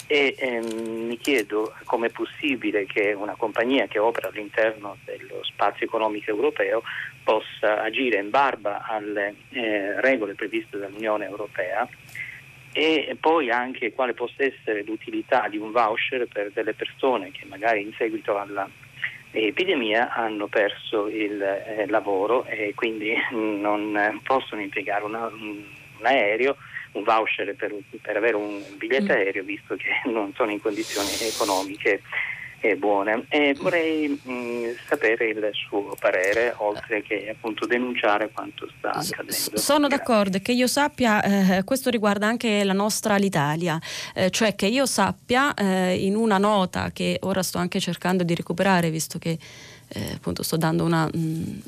E ehm, mi chiedo come è possibile che una compagnia che opera all'interno dello spazio economico europeo possa agire in barba alle eh, regole previste dall'Unione Europea e poi anche quale possa essere l'utilità di un voucher per delle persone che magari in seguito all'epidemia hanno perso il eh, lavoro e quindi non possono impiegare una, un, un aereo un voucher per, per, avere un biglietto mm. aereo visto che non sono in condizioni economiche è buona. E vorrei mh, sapere il suo parere, oltre che appunto denunciare quanto sta accadendo. Sono d'accordo, che io sappia, eh, questo riguarda anche la nostra l'Italia, eh, cioè che io sappia eh, in una nota che ora sto anche cercando di recuperare, visto che eh, appunto sto dando una, mm,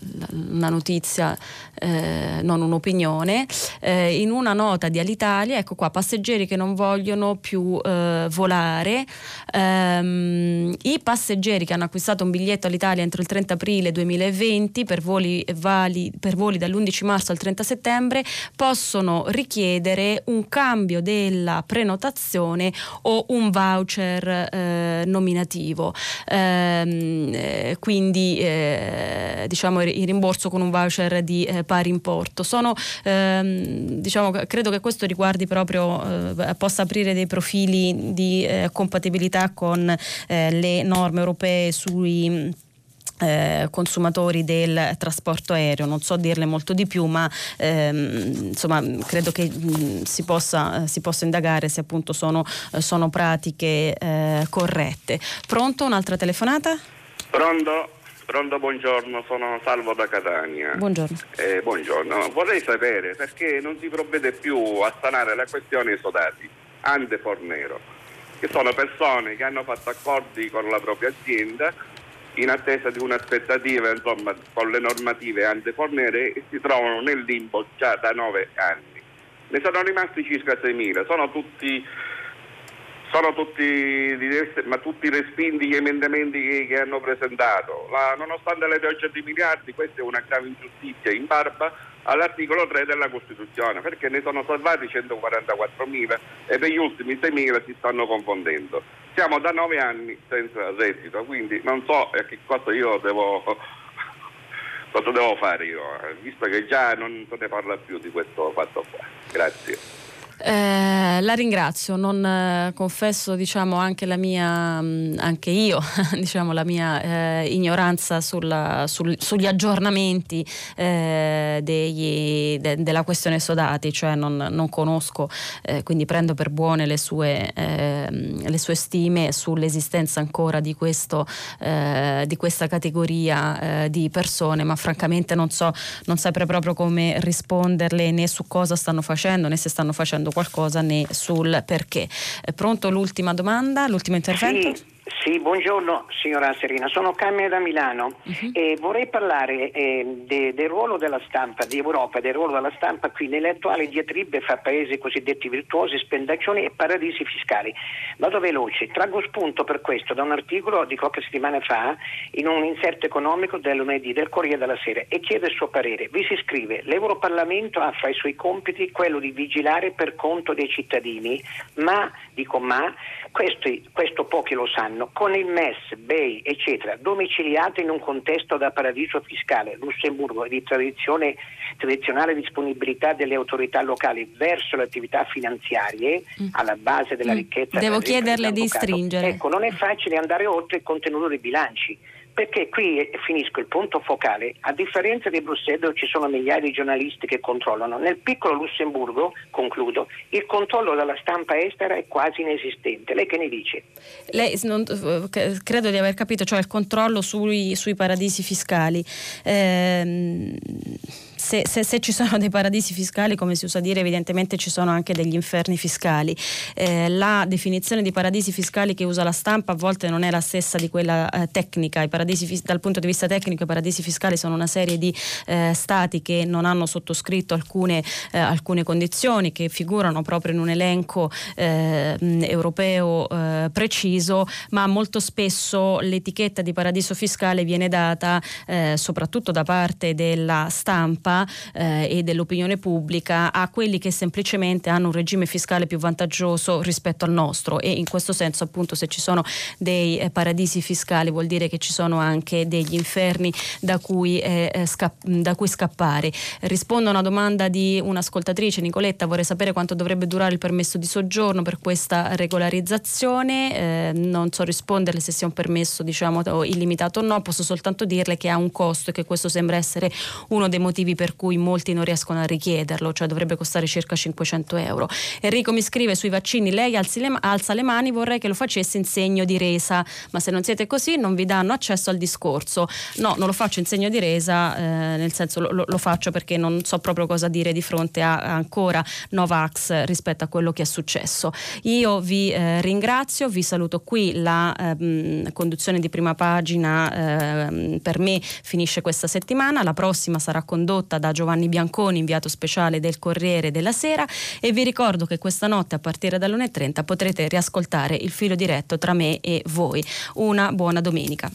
una notizia, eh, non un'opinione, eh, in una nota di Alitalia, ecco qua, passeggeri che non vogliono più eh, volare, ehm, i passeggeri che hanno acquistato un biglietto all'Italia entro il 30 aprile 2020 per voli, vali, per voli dall'11 marzo al 30 settembre possono richiedere un cambio della prenotazione o un voucher eh, nominativo. Ehm, eh, quindi quindi eh, diciamo, il rimborso con un voucher di eh, pari importo. Sono, ehm, diciamo, credo che questo riguardi proprio, eh, possa aprire dei profili di eh, compatibilità con eh, le norme europee sui eh, consumatori del trasporto aereo, non so dirle molto di più, ma ehm, insomma credo che mh, si, possa, si, possa, indagare se appunto sono, sono pratiche corrette. Pronto? Un'altra telefonata? Pronto? Pronto, buongiorno, sono Salvo da Catania. Buongiorno. Eh, buongiorno. Vorrei sapere perché non si provvede più a sanare la questione esodati, ante fornero, che sono persone che hanno fatto accordi con la propria azienda in attesa di un'aspettativa insomma, con le normative antifornere e si trovano nel limbo già da nove anni. Ne sono rimasti circa 6.000, sono tutti, sono tutti, ma tutti respinti gli emendamenti che, che hanno presentato. La, nonostante le piogge di miliardi, questa è una grave ingiustizia in barba all'articolo 3 della Costituzione, perché ne sono salvati 144.000 e per gli ultimi 6.000 si stanno confondendo. Siamo da nove anni senza reddito, quindi non so a che cosa io devo, cosa devo fare io, visto che già non se ne parla più di questo fatto qua. Grazie. Eh, la ringrazio, non eh, confesso diciamo, anche, la mia, mh, mm, anche io diciamo, la mia eh, ignoranza sulla, sul, sugli aggiornamenti eh, degli, de, della questione Sodati, cioè non, non conosco, eh, quindi prendo per buone le sue, ehm, le sue stime sull'esistenza ancora di, questo, eh, di questa categoria di persone, ma francamente non so, non saprei proprio come risponderle né su cosa stanno facendo né se stanno facendo dicendo qualcosa né sul perché. È pronto l'ultima domanda, l'ultimo intervento? Sì. Sì, buongiorno signora Serena, sono Carmine da Milano uh-huh. e vorrei parlare eh, de, del ruolo della stampa di Europa, del ruolo della stampa qui nelle attuali diatribe fra paesi cosiddetti virtuosi, spendaccioni e paradisi fiscali. Vado veloce, traggo spunto per questo da un articolo di qualche settimana fa in un inserto economico del lunedì del Corriere della Sera e chiedo il suo parere. Vi si scrive, l'Europarlamento ha fra i suoi compiti quello di vigilare per conto dei cittadini, ma, dico ma, questo, questo pochi lo sanno, con il MES, BEI, eccetera, domiciliati in un contesto da paradiso fiscale, Lussemburgo, di tradizionale disponibilità delle autorità locali verso le attività finanziarie, mm. alla base della mm. ricchezza. Devo chiederle di stringere. Ecco, non è facile andare oltre il contenuto dei bilanci perché qui finisco il punto focale, a differenza di Bruxelles dove ci sono migliaia di giornalisti che controllano, nel piccolo Lussemburgo, concludo, il controllo della stampa estera è quasi inesistente. Lei che ne dice? Lei non, credo di aver capito, cioè il controllo sui, sui paradisi fiscali. Ehm, se, se, se, ci sono dei paradisi fiscali, come si usa dire, evidentemente ci sono anche degli inferni fiscali. Eh, la definizione di paradisi fiscali che usa la stampa a volte non è la stessa di quella eh, tecnica. Paradisi, dal punto di vista tecnico i paradisi fiscali sono una serie di eh, stati che non hanno sottoscritto alcune, eh, alcune, condizioni, che figurano proprio in un elenco eh, europeo eh, preciso, ma molto spesso l'etichetta di paradiso fiscale viene data soprattutto da parte della stampa eh, e dell'opinione pubblica a quelli che semplicemente hanno un regime fiscale più vantaggioso rispetto al nostro. E in questo senso appunto se ci sono dei eh, paradisi fiscali vuol dire che ci sono anche degli inferni da cui, eh, eh sca- da cui scappare. Rispondo a una domanda di un'ascoltatrice, Nicoletta, vorrei sapere quanto dovrebbe durare il permesso di soggiorno per questa regolarizzazione, eh, non so risponderle se sia un permesso diciamo illimitato o no, posso soltanto dirle che ha un costo e che questo sembra essere uno dei motivi per cui molti non riescono a richiederlo, cioè dovrebbe costare circa 500 euro. Enrico mi scrive sui vaccini, lei le, alza le mani, vorrei che lo facesse in segno di resa, ma se non siete così non vi danno accesso al discorso. No, non lo faccio in segno di resa, eh, nel senso lo, lo, faccio perché non so proprio cosa dire di fronte a, a ancora Novax rispetto a quello che è successo. Io vi eh, ringrazio, vi saluto qui, la eh, conduzione di prima pagina ehm, per me finisce questa settimana, la prossima sarà condotta condotta da Giovanni Bianconi, inviato speciale del Corriere della Sera e vi ricordo che questa notte a partire dall'1.30 potrete riascoltare il filo diretto tra me e voi. Una buona domenica.